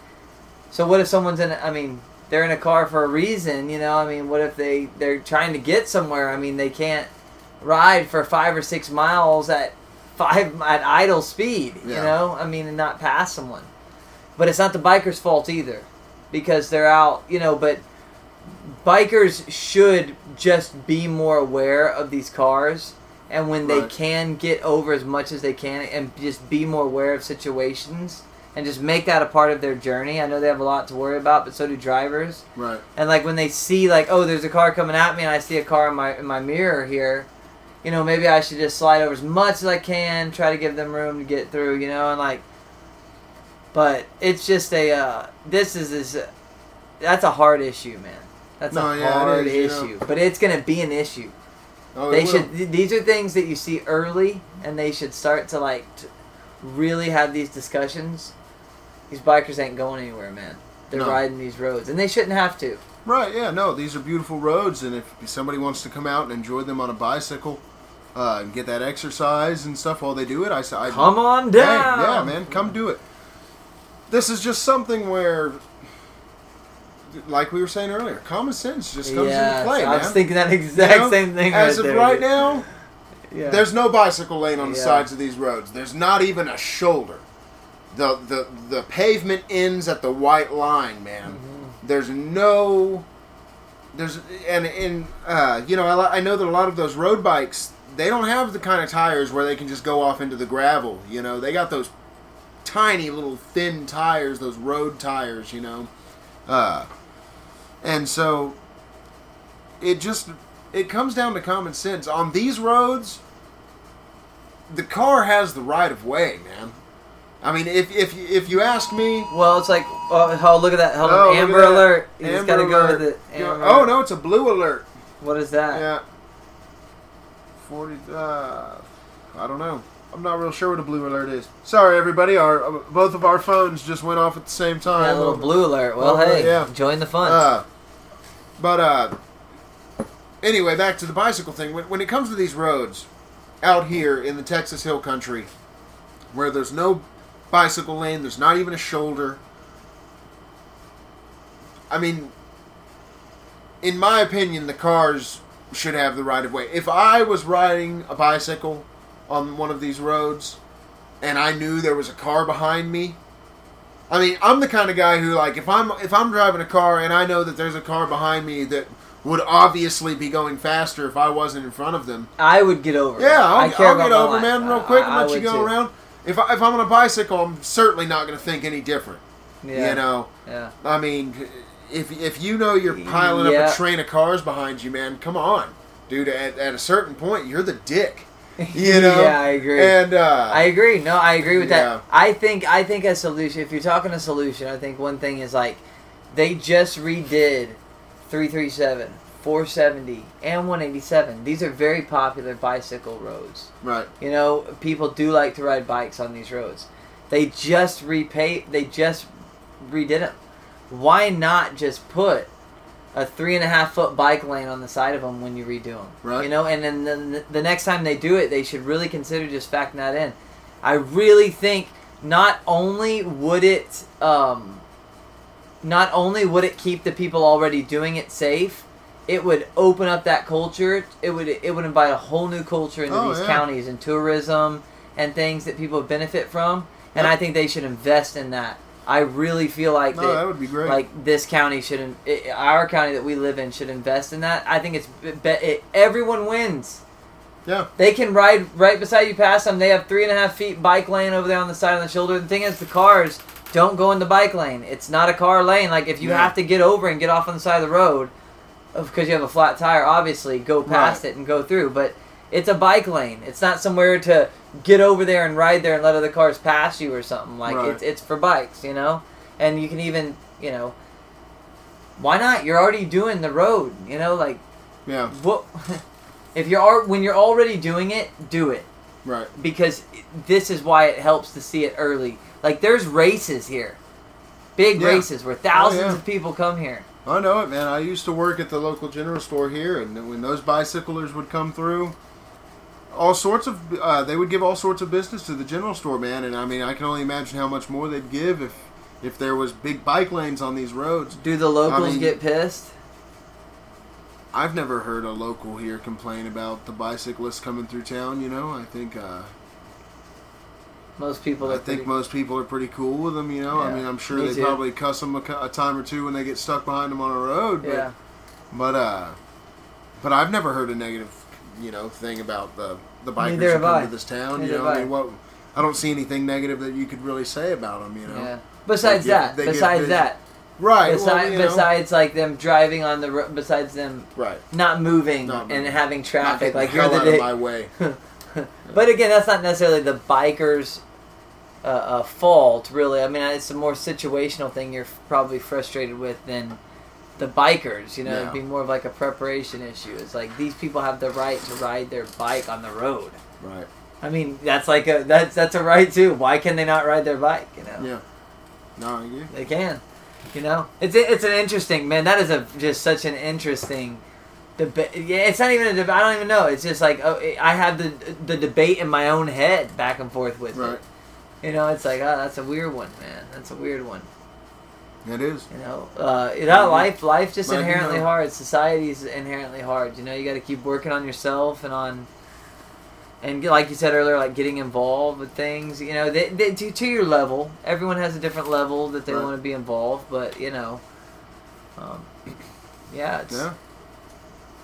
So what if someone's in? I mean, they're in a car for a reason. You know. I mean, what if they they're trying to get somewhere? I mean, they can't ride for five or six miles at five at idle speed. You know. I mean, and not pass someone. But it's not the biker's fault either, because they're out. You know, but bikers should just be more aware of these cars and when they can get over as much as they can and just be more aware of situations and just make that a part of their journey. I know they have a lot to worry about, but so do drivers. Right. And like when they see like, oh, there's a car coming at me and I see a car in my in my mirror here, you know, maybe I should just slide over as much as I can, try to give them room to get through, you know, and like but it's just a uh this is is that's a hard issue, man. That's No, a yeah, hard is, you know. issue, but it's gonna be an issue. Oh, they should. th- These are things that you see early, and they should start to like t- really have these discussions. These bikers ain't going anywhere, man. They're No. riding these roads, and they shouldn't have to. Right, yeah, no, these are beautiful roads, and if somebody wants to come out and enjoy them on a bicycle uh, and get that exercise and stuff while they do it, I say, Come on Hey, down. yeah, man, come do it. This is just something where, like we were saying earlier, common sense just comes Yeah, into play, I man. was thinking that You exact know? same thing. As right of there, right dude. now, yeah. there's no bicycle lane on the Yeah. sides of these roads. There's not even a shoulder. The the the pavement ends at the white line, man. Mm-hmm. There's no there's and in uh, you know I, I know that a lot of those road bikes they don't have the kind of tires where they can just go off into the gravel. You know they got those tiny little thin tires, those road tires. You know, uh, and so it just it comes down to common sense on these roads. The car has the right of way, man. I mean, if if you- if you ask me, Well, it's like, oh, oh, look at that. Hold Oh, on, Amber. Alert. You just gotta go with it. Amber oh no, it's a blue alert. What is that? Yeah. Forty. Uh, I don't know. I'm not real sure what a blue alert is. Sorry, everybody. Our uh, both of our phones just went off at the same time. Yeah, a little blue alert. Well, Oh, hey, yeah. join the fun. Uh, but uh, anyway, back to the bicycle thing. When, when it comes to these roads out here in the Texas Hill Country, where there's no bicycle lane, there's not even a shoulder. I mean, in my opinion, the cars should have the right of way. If I was riding a bicycle on one of these roads and I knew there was a car behind me, I mean, I'm the kind of guy who like if I'm if I'm driving a car and I know that there's a car behind me that would obviously be going faster if I wasn't in front of them. I would get over. Yeah, I'll, I'll get over, life. man, real quick I- and let you go too. around. If I, if I'm on a bicycle, I'm certainly not going to think any different. Yeah. You know, Yeah. I mean, if if you know you're piling up a train of cars behind you, man, come on, dude. At, at a certain point, you're the dick. You know. yeah, I agree. And uh, I agree. No, I agree with Yeah. that. I think I think a solution. If you're talking a solution, I think one thing is like they just redid 337, 470, and 187. These are very popular bicycle roads. right, You know, people do like to ride bikes on these roads. They just repay. They just redid them. Why not just put a three and a half foot bike lane on the side of them when you redo them? Right. You know, and then the, the next time they do it, they should really consider just factoring that in. I really think not only would it, um, not only would it keep the people already doing it safe, it would open up that culture. It would it would invite a whole new culture into Oh, these yeah. counties and tourism and things that people benefit from. And Yep. I think they should invest in that. I really feel like no, that, that would be great. like this county should, in- i our county that we live in should invest in that. I think it's be, it, everyone wins. yeah, They can ride right beside you past them. They have three and a half feet bike lane over there on the side of the shoulder. The thing is, the cars don't go in the bike lane. It's not a car lane. Like if you Yeah. have to get over and get off on the side of the road, because you have a flat tire, obviously go past Right. it and go through. But it's a bike lane. It's not somewhere to get over there and ride there and let other cars pass you or something. Like Right. it's it's for bikes, you know. And you can even you know. Why not? You're already doing the road, you know. Like yeah, what? If you're al- when you're already doing it, do it right. because this is why it helps to see it early. Like there's races here, big Yeah. races where oh, thousands yeah. of people come here. I know it, man. I used to work at the local general store here, and when those bicyclers would come through, all sorts of uh, they would give all sorts of business to the general store, man. And I mean, I can only imagine how much more they'd give if if there was big bike lanes on these roads. Do the locals mean- get pissed? I've never heard a local here complain about the bicyclists coming through town. You know, I think uh, Most people. I think pretty- most people are pretty cool with them. You know, I mean, I'm sure me they too. probably cuss them a, a time or two when they get stuck behind them on a road. But, Yeah. But uh, but I've never heard a negative, you know, thing about the the bikers Neither who come I. to this town. Neither you know, I I. mean, what? I don't see anything negative that you could really say about them. You know, Yeah. Besides that, besides that, right? besides, well, you know, besides like them driving on the ro- besides them right. not moving Not and having traffic, like you're the of my way. But again, that's not necessarily the bikers' uh, uh, fault, really. I mean, it's a more situational thing you're f- probably frustrated with than the bikers. You know, Yeah. it'd be more of like a preparation issue. It's like these people have the right to ride their bike on the road. Right. I mean, that's like a that's that's a right too. Why can they not ride their bike? You know, Yeah. No, I agree. they can. You know, it's it's an interesting man. That is a just such an interesting debate. Yeah, it's not even a debate. I don't even know. It's just like oh, I have the the debate in my own head back and forth with Right. it. You know, it's like oh, that's a weird one, man. That's a weird one. It is. You know, uh, you know, life life just But, you inherently know- hard. Society's inherently hard. You know, you got to keep working on yourself and on, and like you said earlier, like getting involved with things. You know, they, they, to, to your level. Everyone has a different level that they Right. want to be involved, but you know, um, yeah, it's, Yeah.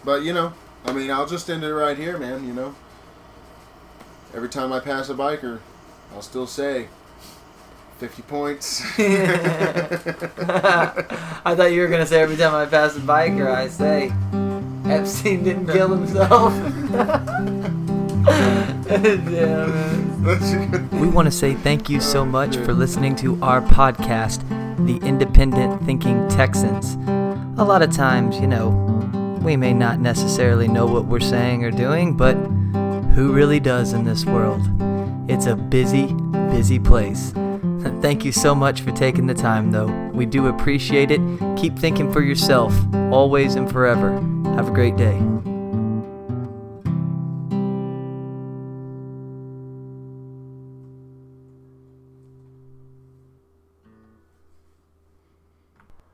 But you know, I mean, I'll just end it right here, man. You know, every time I pass a biker, I'll still say, fifty points. I thought you were gonna say every time I pass a biker, I say Epstein didn't kill himself. yeah, man. We want to say thank you so much for listening to our podcast, The Independent Thinking Texans. A lot of times, you know, we may not necessarily know what we're saying or doing, but who really does in this world? It's a busy, busy place. Thank you so much for taking the time, though. We do appreciate it. Keep thinking for yourself, always and forever. Have a great day.